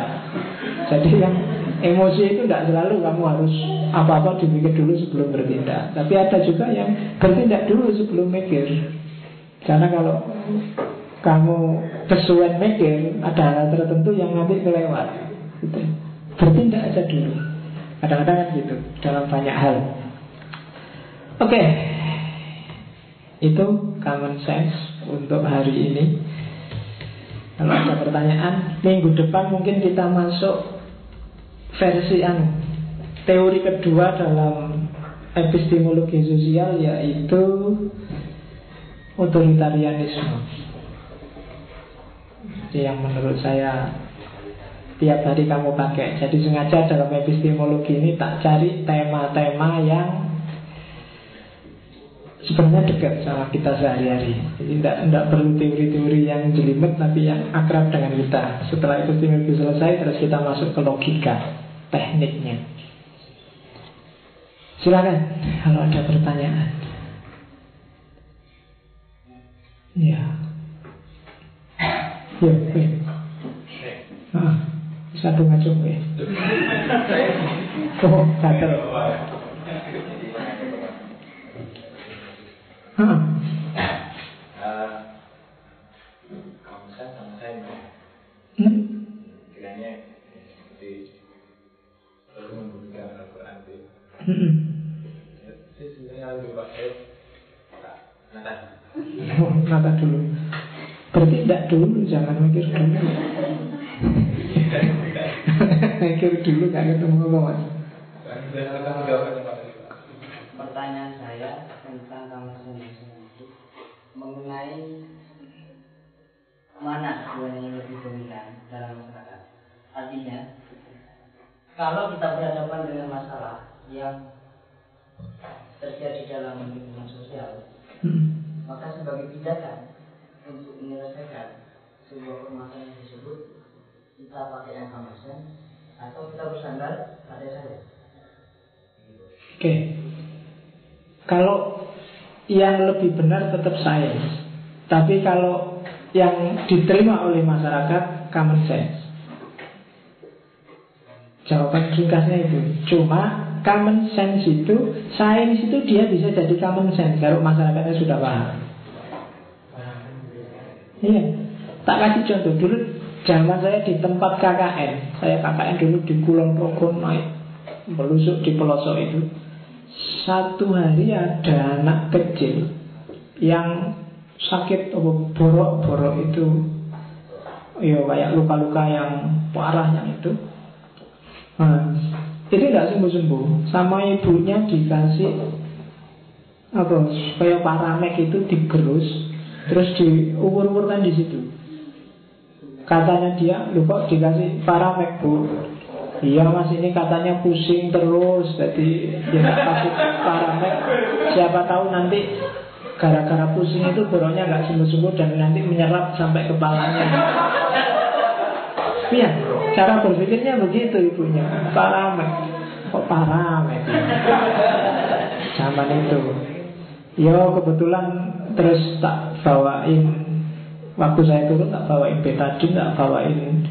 jadi yang emosi itu tidak selalu kamu harus apa-apa dipikir dulu sebelum bertindak. Tapi ada juga yang bertindak dulu sebelum mikir. Karena kalau kamu kesuwen mikir ada hal tertentu yang nanti kelewat. Gitu. bertindak aja dulu. Kadang-kadang kan gitu dalam banyak hal. Oke. Okay. itu common sense untuk hari ini. Kalau ada pertanyaan minggu depan mungkin kita masuk versi anu teori kedua dalam epistemologi sosial yaitu otoritarianisme yang menurut saya tiap hari kamu pakai. Jadi sengaja dalam epistemologi ini tak cari tema-tema yang sebenarnya dekat sama kita sehari-hari. Jadi tidak, tidak perlu teori-teori yang jelimet, tapi yang akrab dengan kita. Setelah epistemologi selesai, terus kita masuk ke logika, tekniknya. Silakan kalau ada pertanyaan. Ya. Ya. Ah, satu macam ya. Oh, catat. Ah. Hmm? Baru membuka Hmm. Saya sebenarnya ambil nah, oh, nata dulu. Dulu, jangan mikir dulu. *laughs* mikir dulu gak ketemu apa mas. Pertanyaan saya tentang kamar sendiri itu mengenai mana sebenarnya yang lebih dominan dalam masyarakat. Artinya, kalau kita berhadapan dengan masalah yang terjadi dalam lingkungan sosial, Hmm. maka sebagai tindakan untuk menyelesaikan sebuah permasalahan tersebut, kita pakai yang sense atau kita bersandar pada saya. Oke. Kalau yang lebih benar tetap sains. Tapi kalau yang diterima oleh masyarakat common sense. Jawaban ringkasnya itu. Cuma common sense itu, sains itu dia bisa jadi common sense kalau masyarakatnya sudah paham. Iya. Tak kasih contoh dulu zaman saya di tempat KKN. Saya KKN dulu di Kulon Progo naik melusuk di pelosok itu. Satu hari ada anak kecil yang sakit borok-borok itu ya kayak luka-luka yang parah yang itu nah, itu tidak sembuh-sembuh sama ibunya dikasih apa kayak paramek itu digerus terus diukur-ukurkan di situ katanya dia lupa dikasih paramek bu Iya mas ini katanya pusing terus. Jadi tak kasih paramek Siapa tahu nanti Gara-gara pusing itu boroknya nggak sembuh-sembuh Dan nanti menyerap sampai kepalanya. Iya Cara berpikirnya begitu ibunya. Paramek Kok paramek Zaman itu. Yo kebetulan Terus tak bawain Waktu saya turun tak bawain betadine Tak bawain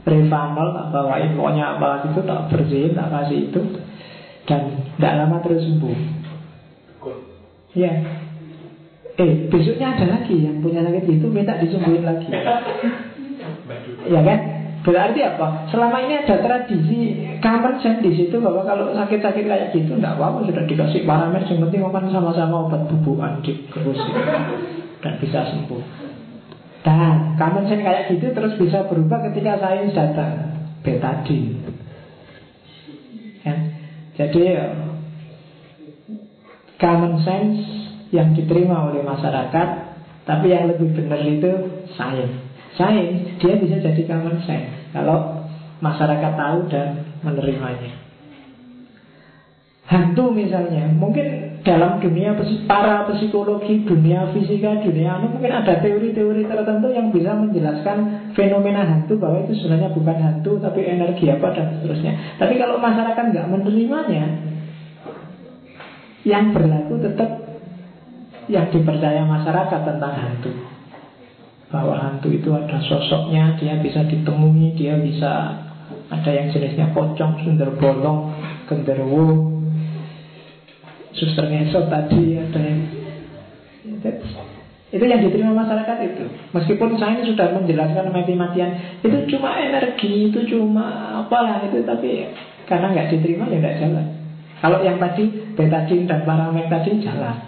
Revanol tak bawain. Pokoknya apa itu tak bersihin Tak kasih itu. Dan tidak lama terus sembuh. Ya Eh besoknya ada lagi Yang punya sakit itu minta disembuhin lagi. *laughs* Ya kan? Berarti apa? Selama ini ada tradisi sense di situ bahwa kalau sakit-sakit kayak gitu tidak apa-apa. Sudah dikasih paramet yang penting makan sama-sama obat bubuan dikerusin dan bisa sembuh. Dan common sense kayak gitu terus bisa berubah ketika sains datang betadine. Ya. Jadi common sense yang diterima oleh masyarakat, tapi yang lebih benar itu sains. Sains dia bisa jadi common sense kalau masyarakat tahu dan menerimanya. Hantu misalnya, mungkin dalam dunia para psikologi, dunia fisika, dunia anu mungkin ada teori-teori tertentu yang bisa menjelaskan fenomena hantu bahwa itu sebenarnya bukan hantu tapi energi apa dan seterusnya. Tapi kalau masyarakat nggak menerimanya, yang berlaku tetap yang dipercaya masyarakat tentang hantu. Bahwa hantu itu ada sosoknya, dia bisa ditemui, dia bisa ada yang jenisnya pocong, sundar bolong, genderuwo, suster ngesot tadi ada yang itu yang diterima masyarakat itu. Meskipun sains sudah menjelaskan mati-matian itu cuma energi itu cuma apalah itu tapi karena nggak diterima ya nggak jalan. Kalau yang tadi betadine dan paramek tadi jalan.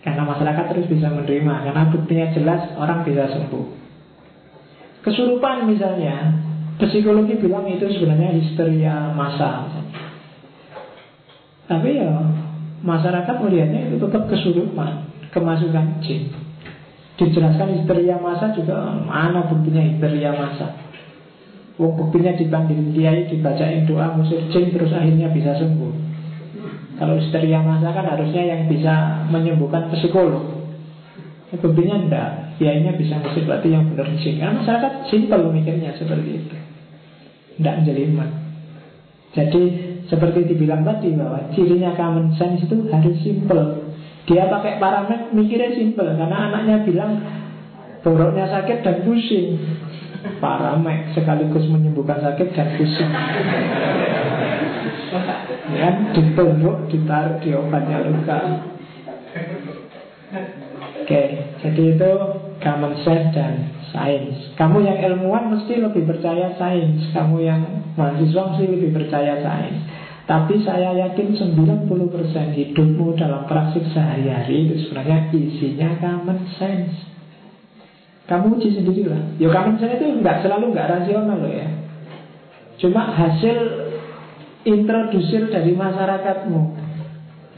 Karena masyarakat terus bisa menerima karena buktinya jelas orang bisa sembuh. Kesurupan misalnya psikologi bilang itu sebenarnya histeria massa tapi ya masyarakat melihatnya itu tetap kesurupan, kemasukan jin. Dijelaskan histeria masa juga mana buktinya histeria masa. Wong buktinya dipanggil kiai, dibacain doa musir jin terus akhirnya bisa sembuh. Kalau histeria masa kan harusnya yang bisa menyembuhkan psikolog. Ya, buktinya enggak, kiainya bisa musir berarti yang benar jin. Karena masyarakat simpel mikirnya seperti itu. Enggak jelimet. Jadi seperti dibilang tadi bahwa cirinya common sense itu harus simple. Dia pakai parameter mikirnya simple karena anaknya bilang boroknya sakit dan pusing. Paramek sekaligus menyembuhkan sakit dan pusing. ya, dipeluk, ditaruh di obatnya luka. Oke, jadi itu common sense dan sains. Kamu yang ilmuwan mesti lebih percaya sains. Kamu yang mahasiswa mesti lebih percaya sains. Tapi saya yakin 90% hidupmu dalam praktik sehari-hari itu sebenarnya isinya common sense. Kamu uji sendiri lah. Ya common sense itu nggak selalu nggak rasional loh ya. Cuma hasil introdusir dari masyarakatmu.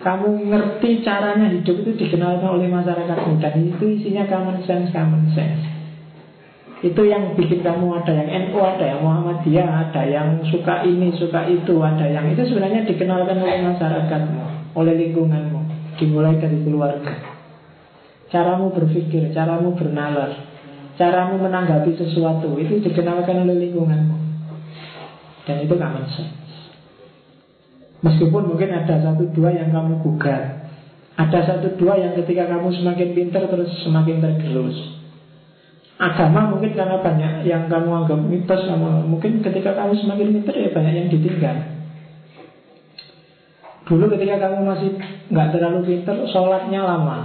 Kamu ngerti caranya hidup itu dikenalkan oleh masyarakatmu dan itu isinya common sense, common sense. Itu yang bikin kamu ada yang NU, ada yang Muhammadiyah, ada yang suka ini, suka itu, ada yang itu sebenarnya dikenalkan oleh masyarakatmu, oleh lingkunganmu, dimulai dari keluarga. Caramu berpikir, caramu bernalar, caramu menanggapi sesuatu itu dikenalkan oleh lingkunganmu. Dan itu common sense. Meskipun mungkin ada satu dua yang kamu gugat Ada satu dua yang ketika kamu semakin pintar terus semakin tergerus Agama mungkin karena banyak yang kamu anggap mitos sama Mungkin ketika kamu semakin pintar ya banyak yang ditinggal Dulu ketika kamu masih nggak terlalu pintar Sholatnya lama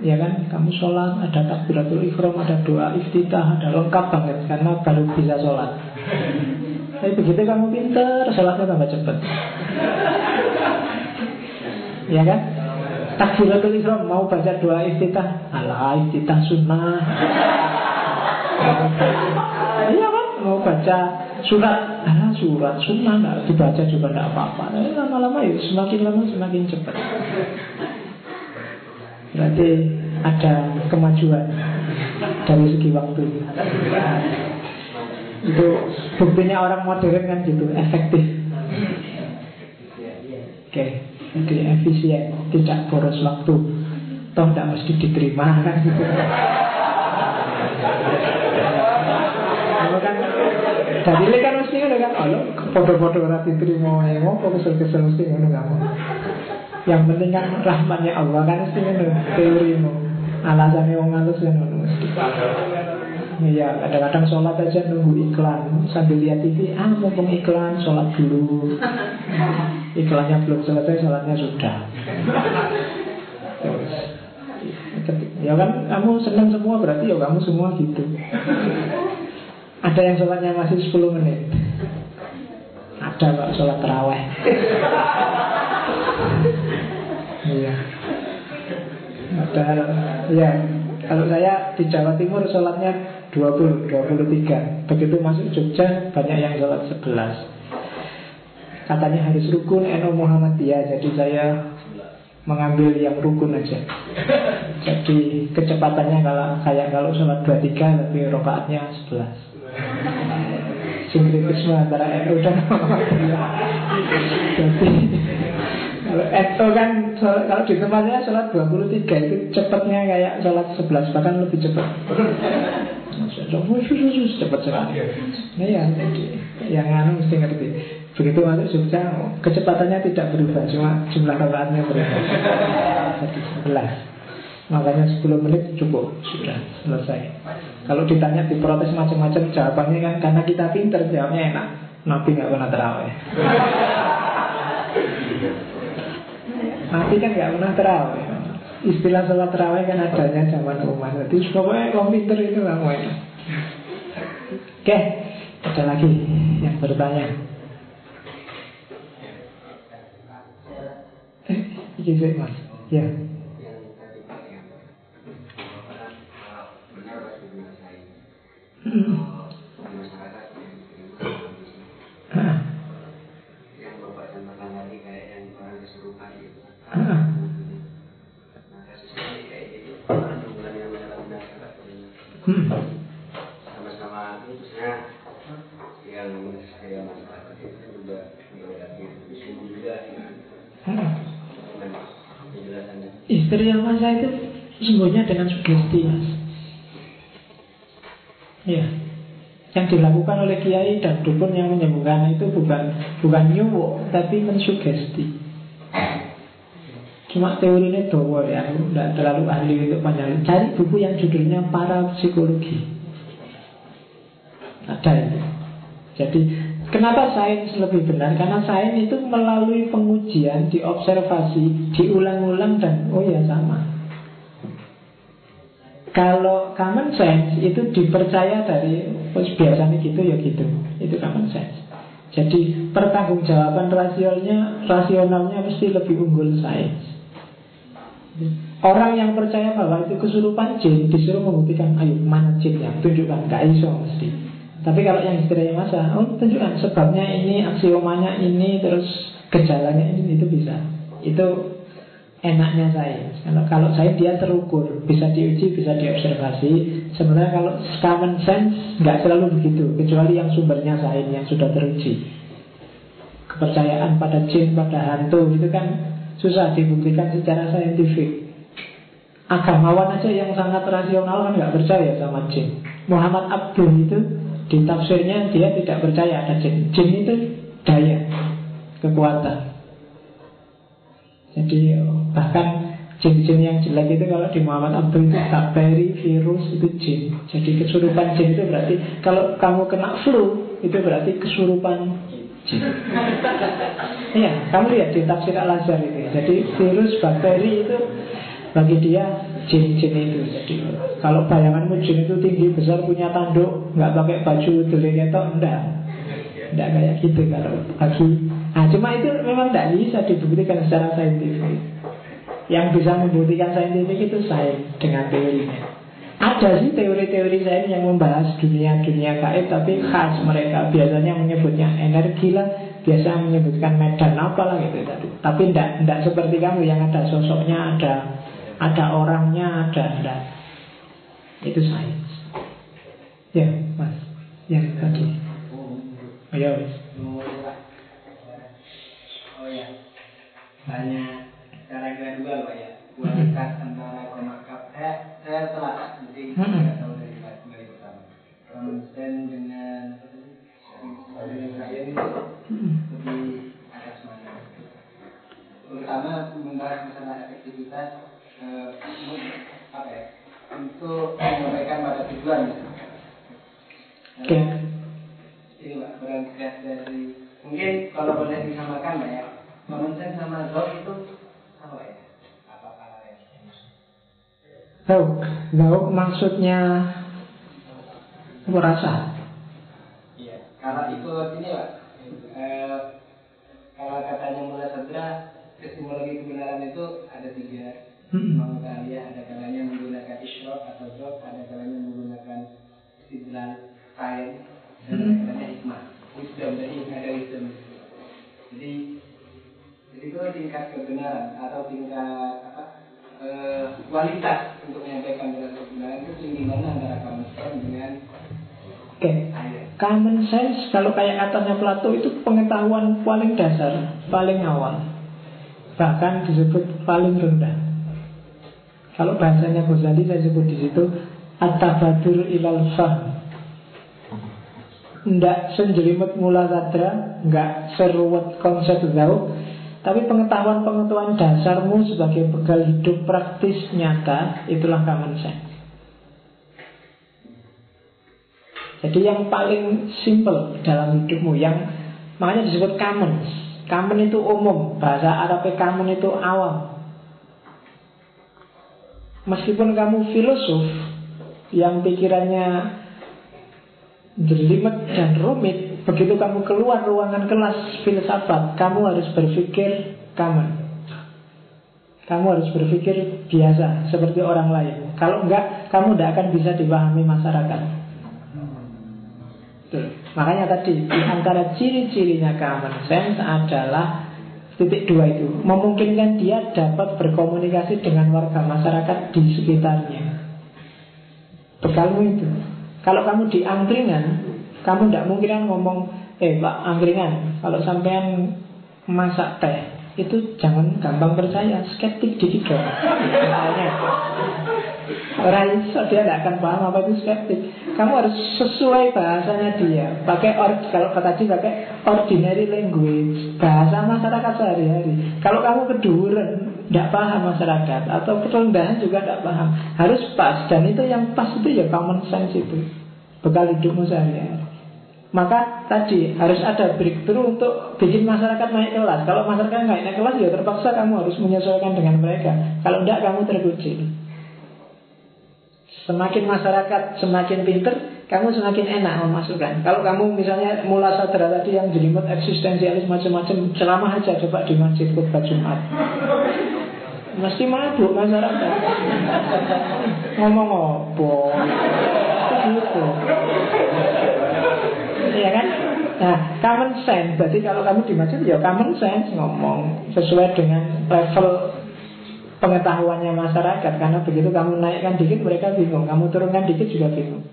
Ya kan, kamu sholat, ada takbiratul ikhram, ada doa iftitah, ada lengkap banget Karena baru bisa sholat tapi begitu kamu pinter, sholatnya tambah cepat. ya kan? Takbiratul ihram mau baca doa iftitah, alah iftitah sunnah. Iya kan? Mau baca surat, alah surat sunnah nggak dibaca juga nggak apa-apa. Nah, lama-lama ya semakin lama semakin cepat. Berarti ada kemajuan dari segi waktu. Itu buktinya orang modern kan gitu, efektif. Oke, jadi efisien, tidak boros waktu. Toh tidak mesti diterima kan gitu. Kalau kan mesti ngono kan, kalau foto-foto ora diterima ya mau kesel-kesel mesti ngono kamu. Yang penting kan rahmatnya Allah kan mesti ngono teorimu. Alasannya wong ngalus kan mesti. Iya, kadang-kadang sholat aja nunggu iklan. Sambil lihat TV, ah mumpung iklan, sholat dulu. *laughs* Iklannya belum selesai, sholatnya sudah. Terus. Ya kan, kamu senang semua berarti ya kamu semua gitu. Ada yang sholatnya masih 10 menit? Ada kok sholat terawih. Iya. Ada, ya kalau saya di Jawa Timur sholatnya 20, 23 Begitu masuk Jogja banyak yang sholat 11 Katanya harus rukun NU Muhammadiyah. Jadi saya mengambil yang rukun aja. Jadi kecepatannya kalau kayak kalau sholat 23 Tapi rokaatnya 11 Sinkritisme antara NU dan Muhammadiyah. Jadi kalau Eto kan kalau di tempatnya sholat 23 itu cepatnya kayak sholat 11 bahkan lebih cepat. cepat sekali. Nah ya, yang anu mesti ngerti. Begitu masuk Jogja, kecepatannya tidak berubah, cuma jumlah rakaatnya berubah. Jadi 11. Makanya 10 menit cukup, sudah selesai. Kalau ditanya diprotes macam-macam, jawabannya kan karena kita pinter, jawabnya enak. Nabi nggak pernah terawih. *laughs* Nabi kan nggak pernah terawih. Istilah sholat terawih kan adanya zaman Umar. Jadi pokoknya komputer itu kamu enak. Oke, ada lagi yang bertanya. Eh, ini mas. Ya. Hmm. Sama-sama yang saya masyarakat itu juga juga Istri yang masa itu sungguhnya dengan sugesti mas. Ya. Yang dilakukan oleh kiai dan dukun yang menyembuhkan itu bukan bukan nyuwuk tapi mensugesti Cuma teorinya doa ya, tidak terlalu ahli untuk panjang. Cari buku yang judulnya para psikologi. Ada itu. Jadi kenapa sains lebih benar? Karena sains itu melalui pengujian, diobservasi, diulang-ulang dan oh ya sama. Kalau common sense itu dipercaya dari oh, biasanya gitu ya gitu. Itu common sense. Jadi pertanggungjawaban rasionalnya rasionalnya mesti lebih unggul sains. Orang yang percaya bahwa itu kesurupan jin disuruh membuktikan, ayo mana jinnya, tunjukkan, gak iso mesti. Tapi kalau yang istilahnya masa, oh tunjukkan sebabnya ini, aksiomanya ini, terus gejalanya ini, itu bisa. Itu enaknya saya. Kalau kalau saya dia terukur, bisa diuji, bisa diobservasi. Sebenarnya kalau common sense nggak selalu begitu, kecuali yang sumbernya saya yang sudah teruji. Kepercayaan pada jin, pada hantu itu kan susah dibuktikan secara saintifik. Agamawan aja yang sangat rasional kan nggak percaya sama jin. Muhammad Abdul itu di tafsirnya dia tidak percaya ada jin. Jin itu daya, kekuatan. Jadi bahkan jin-jin yang jelek itu kalau di Muhammad Abdul itu bakteri, virus itu jin. Jadi kesurupan jin itu berarti kalau kamu kena flu itu berarti kesurupan. Iya, kamu lihat di tafsir Al Azhar itu. Jadi virus, bakteri itu bagi dia jin-jin itu. Jadi kalau bayanganmu jin itu tinggi besar punya tanduk, nggak pakai baju delegetok, enggak. Enggak kayak gitu kalau bagi Nah cuma itu memang tidak bisa dibuktikan secara saintifik Yang bisa membuktikan saintifik itu sains dengan teorinya Ada sih teori-teori sains yang membahas dunia-dunia gaib Tapi khas mereka biasanya menyebutnya energi lah Biasa menyebutkan medan apa lah gitu Tapi tidak tidak seperti kamu yang ada sosoknya Ada ada orangnya ada enggak. Itu sains. Ya mas. Yang tadi. Ayo mas. Ya. Tanya cara gradual Pak ya. Kualitas antara komakap Eh, saya telah Jadi saya tahu dari dari pertama Konsisten dengan Dengan saya ini Lebih atas mana Terutama membahas masalah efektivitas eh, Apa ya Untuk menyampaikan pada tujuan Oke. Okay. Ini Pak, berangkat dari Mungkin kalau boleh disamakan ya. Sense sama zau itu Zau, zau maksudnya merasa. Iya, kalau itu ini pak, eh, kalau katanya mula sadra epistemologi kebenaran itu ada tiga hmm. ya ada kalanya menggunakan isyrok atau drop, ada kalanya menggunakan istidlal sains, dan ada kalanya hikmah. Wisdom, jadi ada wisdom. Jadi itu tingkat kebenaran atau tingkat apa e, kualitas untuk menyampaikan dengan kebenaran itu tinggi mana antara common sense dengan Oke, okay. common sense kalau kayak katanya Plato itu pengetahuan paling dasar, paling awal, bahkan disebut paling rendah. Kalau bahasanya Ghazali saya sebut di situ atabadur ilal fahm. Tidak senjelimut mula sadra, nggak seruat konsep jauh, tapi pengetahuan-pengetahuan dasarmu sebagai bekal hidup praktis nyata Itulah common sense Jadi yang paling simple dalam hidupmu Yang makanya disebut common Common itu umum Bahasa Arabnya common itu awam. Meskipun kamu filosof Yang pikirannya jelimet dan rumit Begitu kamu keluar ruangan kelas filsafat, kamu harus berpikir common. Kamu harus berpikir biasa, seperti orang lain. Kalau enggak, kamu tidak akan bisa dipahami masyarakat. Tuh. Makanya tadi, di antara ciri-cirinya common sense adalah titik dua itu. Memungkinkan dia dapat berkomunikasi dengan warga masyarakat di sekitarnya. Bekalmu itu. Kalau kamu di angkringan, kamu tidak mungkin kan ngomong, eh Pak Angkringan, kalau sampean masak teh, itu jangan gampang percaya, skeptik dikit dong. Misalnya, orang iso dia tidak akan paham apa itu skeptik. Kamu harus sesuai bahasanya dia. Pakai or, kalau kata dia pakai ordinary language, bahasa masyarakat sehari-hari. Kalau kamu keduren, tidak paham masyarakat atau kerendahan juga tidak paham. Harus pas dan itu yang pas itu ya common sense itu. Bekal hidupmu sehari-hari. Maka tadi harus ada breakthrough untuk bikin masyarakat naik kelas. Kalau masyarakat nggak naik kelas, ya terpaksa kamu harus menyesuaikan dengan mereka. Kalau tidak, kamu terkunci. Semakin masyarakat semakin pinter, kamu semakin enak memasukkan. Kalau kamu misalnya mula sadar tadi yang jelimet eksistensialis macam-macam, ceramah aja coba di masjid khutbah Jumat. Mesti mabuk masyarakat. Ngomong apa? Gitu. Iya kan? Nah, common sense. Berarti kalau kamu di masjid ya common sense ngomong sesuai dengan level pengetahuannya masyarakat karena begitu kamu naikkan dikit mereka bingung kamu turunkan dikit juga bingung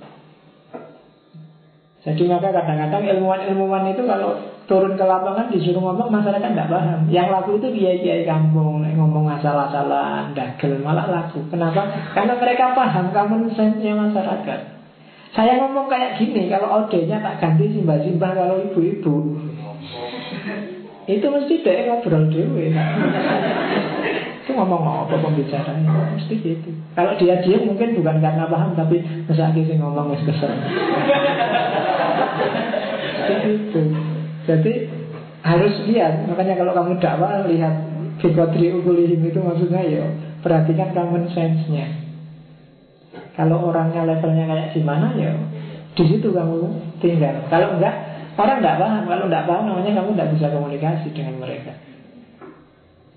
jadi maka kadang-kadang ilmuwan-ilmuwan itu kalau turun ke lapangan disuruh ngomong masyarakat tidak paham yang laku itu kiai-kiai kampung ngomong asal-asalan dagel malah laku kenapa? karena mereka paham common sense-nya masyarakat saya ngomong kayak gini kalau audenya tak ganti simbah-simbah kalau ibu-ibu. Itu mesti dia ngobrol dewe itu ngomong apa pembicaranya Mesti gitu. Kalau dia diam mungkin bukan karena paham Tapi masa sih ngomong wis kesel. Gitu Jadi harus lihat. Makanya kalau kamu dakwah lihat Bikotri ukulihim itu maksudnya ya Perhatikan common sense-nya Kalau orangnya levelnya kayak gimana ya di situ kamu tinggal Kalau enggak Orang enggak paham Kalau enggak paham namanya kamu enggak bisa komunikasi dengan mereka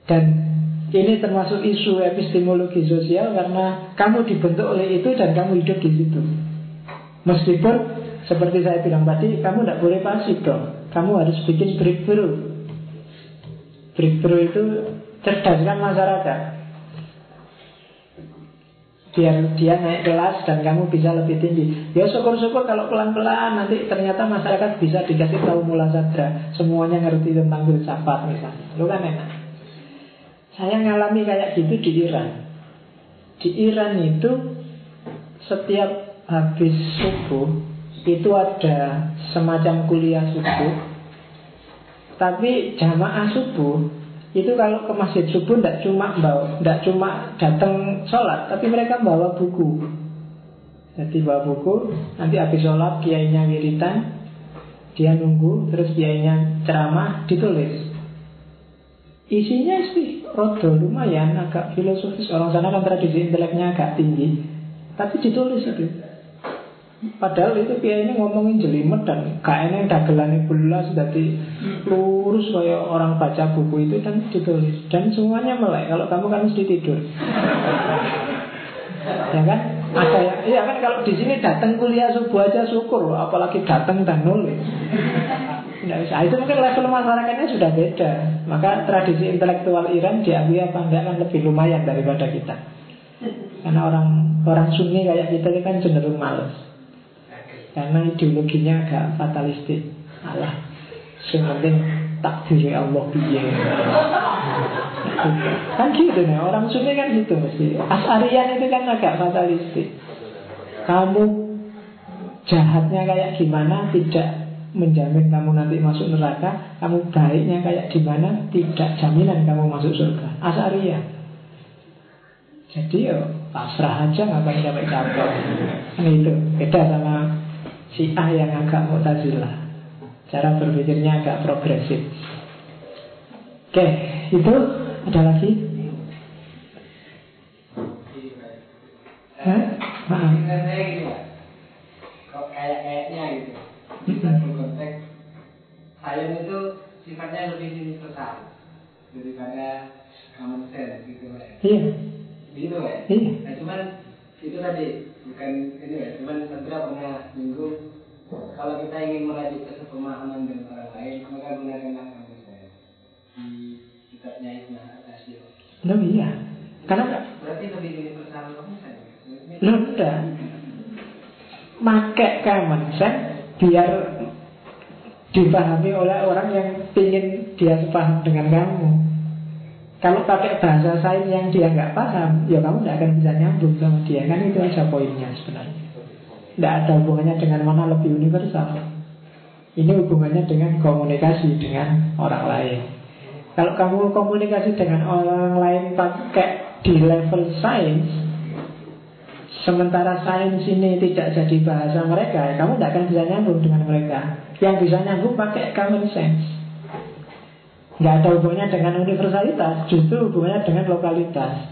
Dan ini termasuk isu epistemologi sosial karena kamu dibentuk oleh itu dan kamu hidup di situ. Meskipun seperti saya bilang tadi, kamu tidak boleh pasif dong. Kamu harus bikin breakthrough. Breakthrough itu cerdaskan masyarakat. Biar dia naik kelas dan kamu bisa lebih tinggi. Ya syukur-syukur kalau pelan-pelan nanti ternyata masyarakat bisa dikasih tahu mula sadra. Semuanya ngerti tentang filsafat misalnya. Lu kan enak. Saya ngalami kayak gitu di Iran. Di Iran itu setiap habis subuh itu ada semacam kuliah subuh. Tapi jamaah subuh itu kalau ke masjid subuh tidak cuma bawa, tidak cuma datang sholat, tapi mereka bawa buku. Jadi bawa buku, nanti habis sholat kiainya wiritan, dia nunggu, terus kiainya ceramah, ditulis. Isinya sih rodo lumayan agak filosofis Orang sana kan tradisi inteleknya agak tinggi Tapi ditulis itu Padahal itu ini ngomongin jelimet dan kayaknya dagelane belas jadi lurus kayak orang baca buku itu dan ditulis dan semuanya melek. Kalau kamu kan mesti tidur, *laughs* ya kan? Ada ya, iya kan kalau di sini datang kuliah subuh aja syukur, apalagi datang dan nulis. *laughs* Bisa. Itu mungkin level masyarakatnya sudah beda. Maka tradisi intelektual Iran diakui apa enggak kan lebih lumayan daripada kita. *laughs* Karena orang orang Sunni kayak kita kan cenderung males. Karena ideologinya agak fatalistik. Allah, yang penting takdir Allah biye. kan gitu nih, orang Sunni kan gitu mesti. Asarian itu kan agak fatalistik. Kamu jahatnya kayak gimana tidak menjamin kamu nanti masuk neraka, kamu baiknya kayak gimana, tidak jaminan kamu masuk surga. Asaria. Jadi ya pasrah aja ngapain capek-capek. Ini itu beda sama si A yang agak mutazilah. Cara berpikirnya agak progresif. Oke, itu ada lagi? Hah? Maaf. Kok kayak kayaknya gitu konteks sains itu sifatnya lebih universal daripada common sense gitu ya. Iya. Gitu ya. Iya. Nah cuman itu tadi bukan ini ya, cuman Sandra pernah minggu kalau kita ingin merajut ke pemahaman dengan orang lain maka gunakanlah common sense di kitabnya Ibnu Atasio. Loh iya. Karena berarti lebih universal common sense. Loh enggak. Pakai common sense biar dipahami oleh orang yang ingin dia sepaham dengan kamu. Kalau pakai bahasa sains yang dia nggak paham, ya kamu nggak akan bisa nyambung sama dia. Kan itu aja poinnya sebenarnya. Tidak ada hubungannya dengan mana lebih universal. Ini hubungannya dengan komunikasi dengan orang lain. Kalau kamu komunikasi dengan orang lain pakai di level sains, Sementara sains ini tidak jadi bahasa mereka ya Kamu tidak akan bisa nyambung dengan mereka Yang bisa nyambung pakai common sense Nggak ada hubungannya dengan universalitas Justru hubungannya dengan lokalitas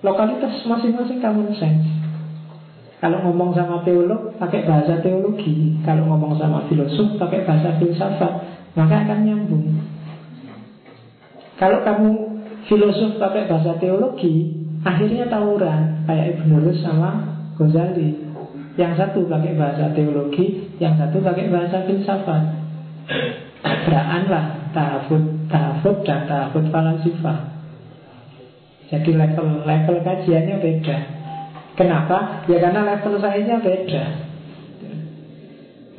Lokalitas masing-masing common sense Kalau ngomong sama teolog pakai bahasa teologi, kalau ngomong sama filosof pakai bahasa filsafat, maka akan nyambung. Kalau kamu filosof pakai bahasa teologi, akhirnya tawuran kayak Ibn Rus sama Ghazali. Yang satu pakai bahasa teologi, yang satu pakai bahasa filsafat. Tabrakan lah, tahafud, tahafud dan tahafud falasifah. Jadi level-level kajiannya beda. Kenapa? Ya karena level saya beda.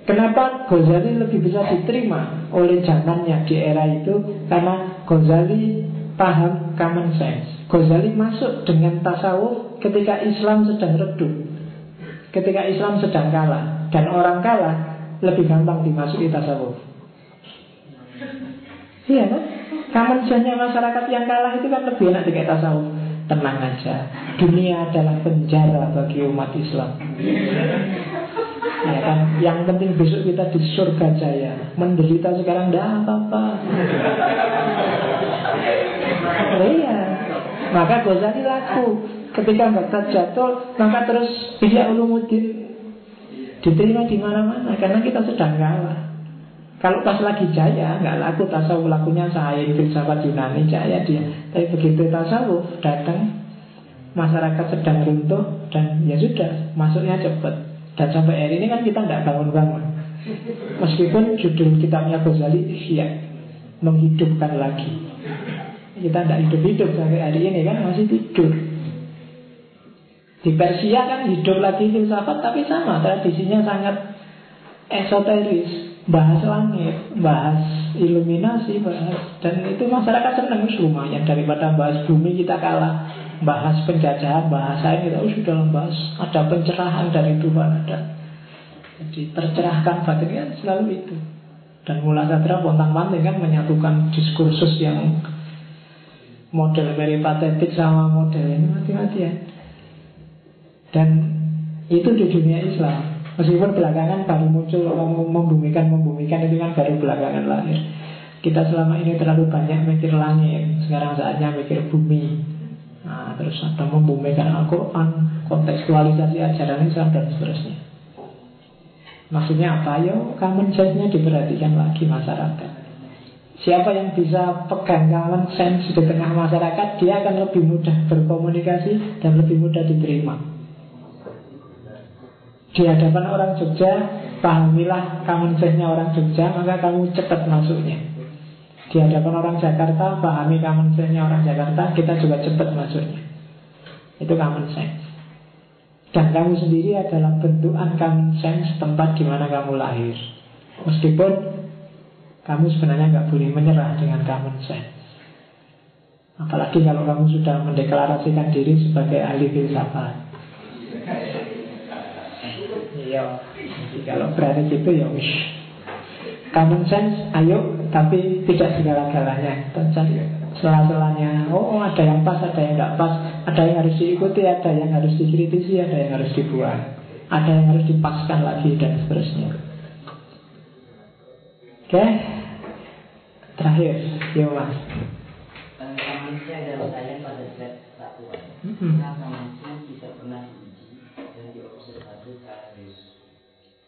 Kenapa Ghazali lebih bisa diterima oleh zamannya di era itu? Karena Ghazali paham common sense. Ghazali masuk dengan tasawuf ketika Islam sedang redup. Ketika Islam sedang kalah. Dan orang kalah lebih gampang dimasuki tasawuf. Iya kan? Common sense-nya masyarakat yang kalah itu kan lebih enak dikait tasawuf tenang aja. Dunia adalah penjara bagi umat Islam. Ya kan? Yang penting besok kita di surga jaya. Menderita sekarang dah apa-apa. Oh, iya. Maka Ghazali laku. Ketika Baghdad jatuh, maka terus Ihya Ulumuddin diterima di mana-mana karena kita sedang kalah. Kalau pas lagi jaya, nggak laku tasawuf lakunya saya filsafat Yunani jaya dia. Tapi begitu tasawuf datang, masyarakat sedang runtuh dan ya sudah masuknya cepat. Dan sampai hari ini kan kita tidak bangun-bangun. Meskipun judul kitabnya Ghazali ya menghidupkan lagi. Kita tidak hidup-hidup sampai hari ini kan masih tidur. Di Persia kan hidup lagi filsafat tapi sama tradisinya sangat esoteris bahas langit, bahas iluminasi, bahas dan itu masyarakat senang lumayan daripada bahas bumi kita kalah, bahas penjajahan, bahasa ini kita oh, sudah bahas ada pencerahan dari Tuhan ada. Jadi tercerahkan batin kan selalu itu. Dan Mula Sadra Pontang Panting kan menyatukan diskursus yang model peripatetik sama model ini mati-matian. Dan itu di dunia Islam Meskipun belakangan baru muncul membumikan-membumikan itu kan baru belakangan lahir. Kita selama ini terlalu banyak mikir langit, sekarang saatnya mikir bumi. Nah, terus ada membumikan Al-Quran, kontekstualisasi ajaran Islam dan seterusnya. Maksudnya apa? Yo, common sense-nya diperhatikan lagi masyarakat. Siapa yang bisa pegang common sense di tengah masyarakat, dia akan lebih mudah berkomunikasi dan lebih mudah diterima. Di hadapan orang Jogja Pahamilah common sense-nya orang Jogja Maka kamu cepat masuknya. Di hadapan orang Jakarta Pahami common sense-nya orang Jakarta Kita juga cepat masuknya. Itu common sense Dan kamu sendiri adalah bentukan common sense Tempat di mana kamu lahir. Meskipun Kamu sebenarnya nggak boleh menyerah dengan common sense Apalagi kalau kamu sudah mendeklarasikan diri sebagai ahli filsafat Iya. Jadi kalau berani gitu ya wish. Common sense, ayo, tapi tidak segala-galanya. Cari sela-selanya. Oh, ada yang pas, ada yang nggak pas. Ada yang harus diikuti, ada yang harus dikritisi, ada yang harus dibuang. Ada yang harus dipaskan lagi dan seterusnya. Oke, okay. terakhir, yo mas. Manusia adalah saya pada set satu.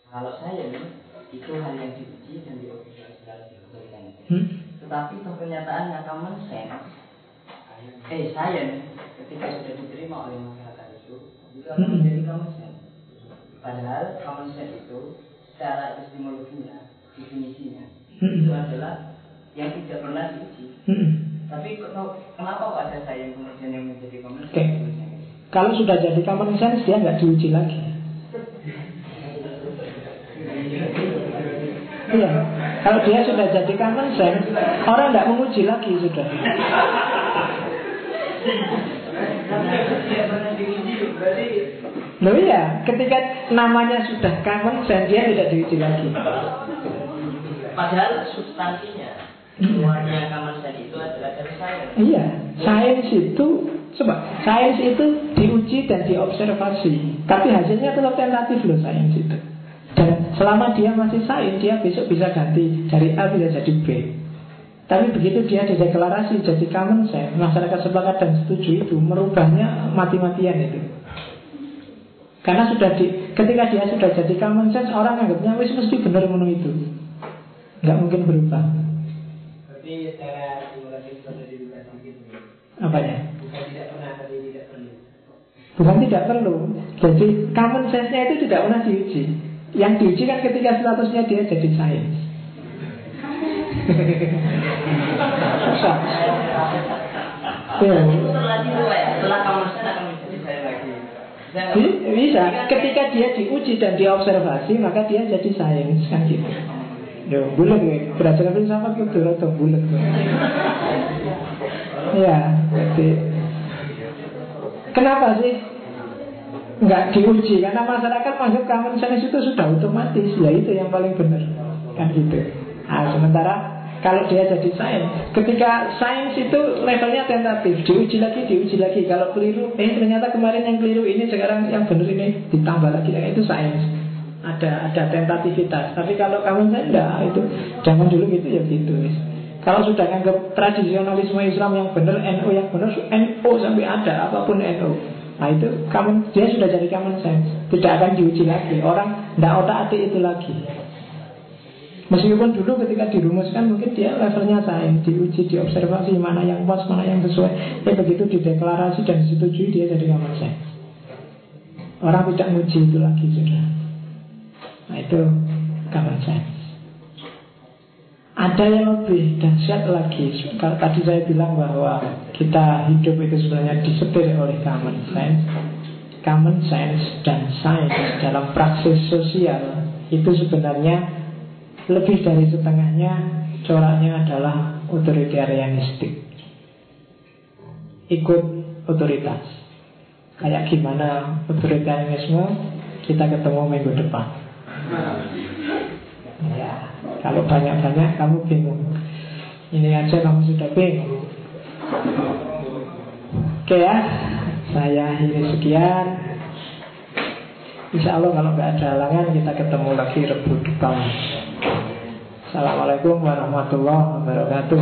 Kalau saya nih, itu hal yang diuji dan diobservasi hmm? Tetapi kenyataannya common sense, eh saya nih, ketika sudah diterima oleh masyarakat itu, itu akan hmm. menjadi common sense. Padahal common sense itu secara epistemologinya, definisinya, hmm. itu adalah yang tidak pernah diuji. Hmm. Tapi kenapa kok ada saya yang kemudian yang menjadi common sense? Okay. Kalau sudah jadi common sense dia nggak diuji lagi. Iya. Kalau dia sudah jadi common sense, orang tidak menguji lagi sudah. Loh iya, ketika namanya sudah common sense, dia tidak diuji lagi. Padahal substansinya semuanya common sense itu adalah dari sains. Iya, sains itu coba sains itu diuji dan diobservasi, tapi hasilnya tetap tentatif loh sains itu. Dan selama dia masih sain, dia besok bisa ganti dari A bisa jadi B. Tapi begitu dia dideklarasi jadi common sense, masyarakat sepakat dan setuju itu, merubahnya mati-matian itu. Karena sudah di, ketika dia sudah jadi common sense, orang anggapnya wis mesti benar menurut itu. Nggak mungkin berubah. Berarti simulasi nih. Apanya? Bukan tidak pernah, tapi tidak perlu. Bukan tidak perlu. Jadi common sense-nya itu tidak pernah diuji. Yang diuji kan ketika statusnya dia jadi sains. Susah. Ya. Ya. Bi- Bisa. Ketika dia diuji dan diobservasi, maka dia jadi sains kan gitu. Yo, bulat. Belajar filsafat bulat. *laughs* Ya, jadi kenapa sih nggak diuji? Karena masyarakat menganggap common sense itu sudah otomatis. Ya itu yang paling benar kan gitu. Nah, sementara kalau dia jadi sains, ketika sains itu levelnya tentatif, diuji lagi, diuji lagi. Kalau keliru, eh ternyata kemarin yang keliru ini, sekarang yang benar ini ditambah lagi. Nah, itu sains. Ada ada tentativitas. Tapi kalau kamu enggak itu zaman dulu gitu ya gitu. Kalau sudah anggap tradisionalisme Islam yang benar, NU yang benar, NU sampai ada apa pun NU. Nah itu kamu dia sudah jadi common sense, tidak akan diuji lagi. Orang tidak otak atik itu lagi. Meskipun dulu ketika dirumuskan mungkin dia levelnya sains, diuji, diobservasi mana yang pas, mana yang sesuai. Ya begitu dideklarasi dan disetujui dia jadi common sense. Orang tidak menguji itu lagi sudah. Nah itu common sense. Ada yang lebih dahsyat lagi. Kalau tadi saya bilang bahwa kita hidup itu sebenarnya disetir oleh common sense. Common sense dan sains dalam praksis sosial itu sebenarnya lebih dari setengahnya coraknya adalah otoritarianistik. Ikut otoritas. Kayak gimana otoritarianisme kita ketemu minggu depan. Ya, kalau banyak-banyak kamu bingung. Ini aja kamu sudah bingung. Oke ya, saya akhiri sekian. Insya Allah kalau nggak ada halangan kita ketemu lagi Rebu depan. Assalamualaikum warahmatullahi wabarakatuh.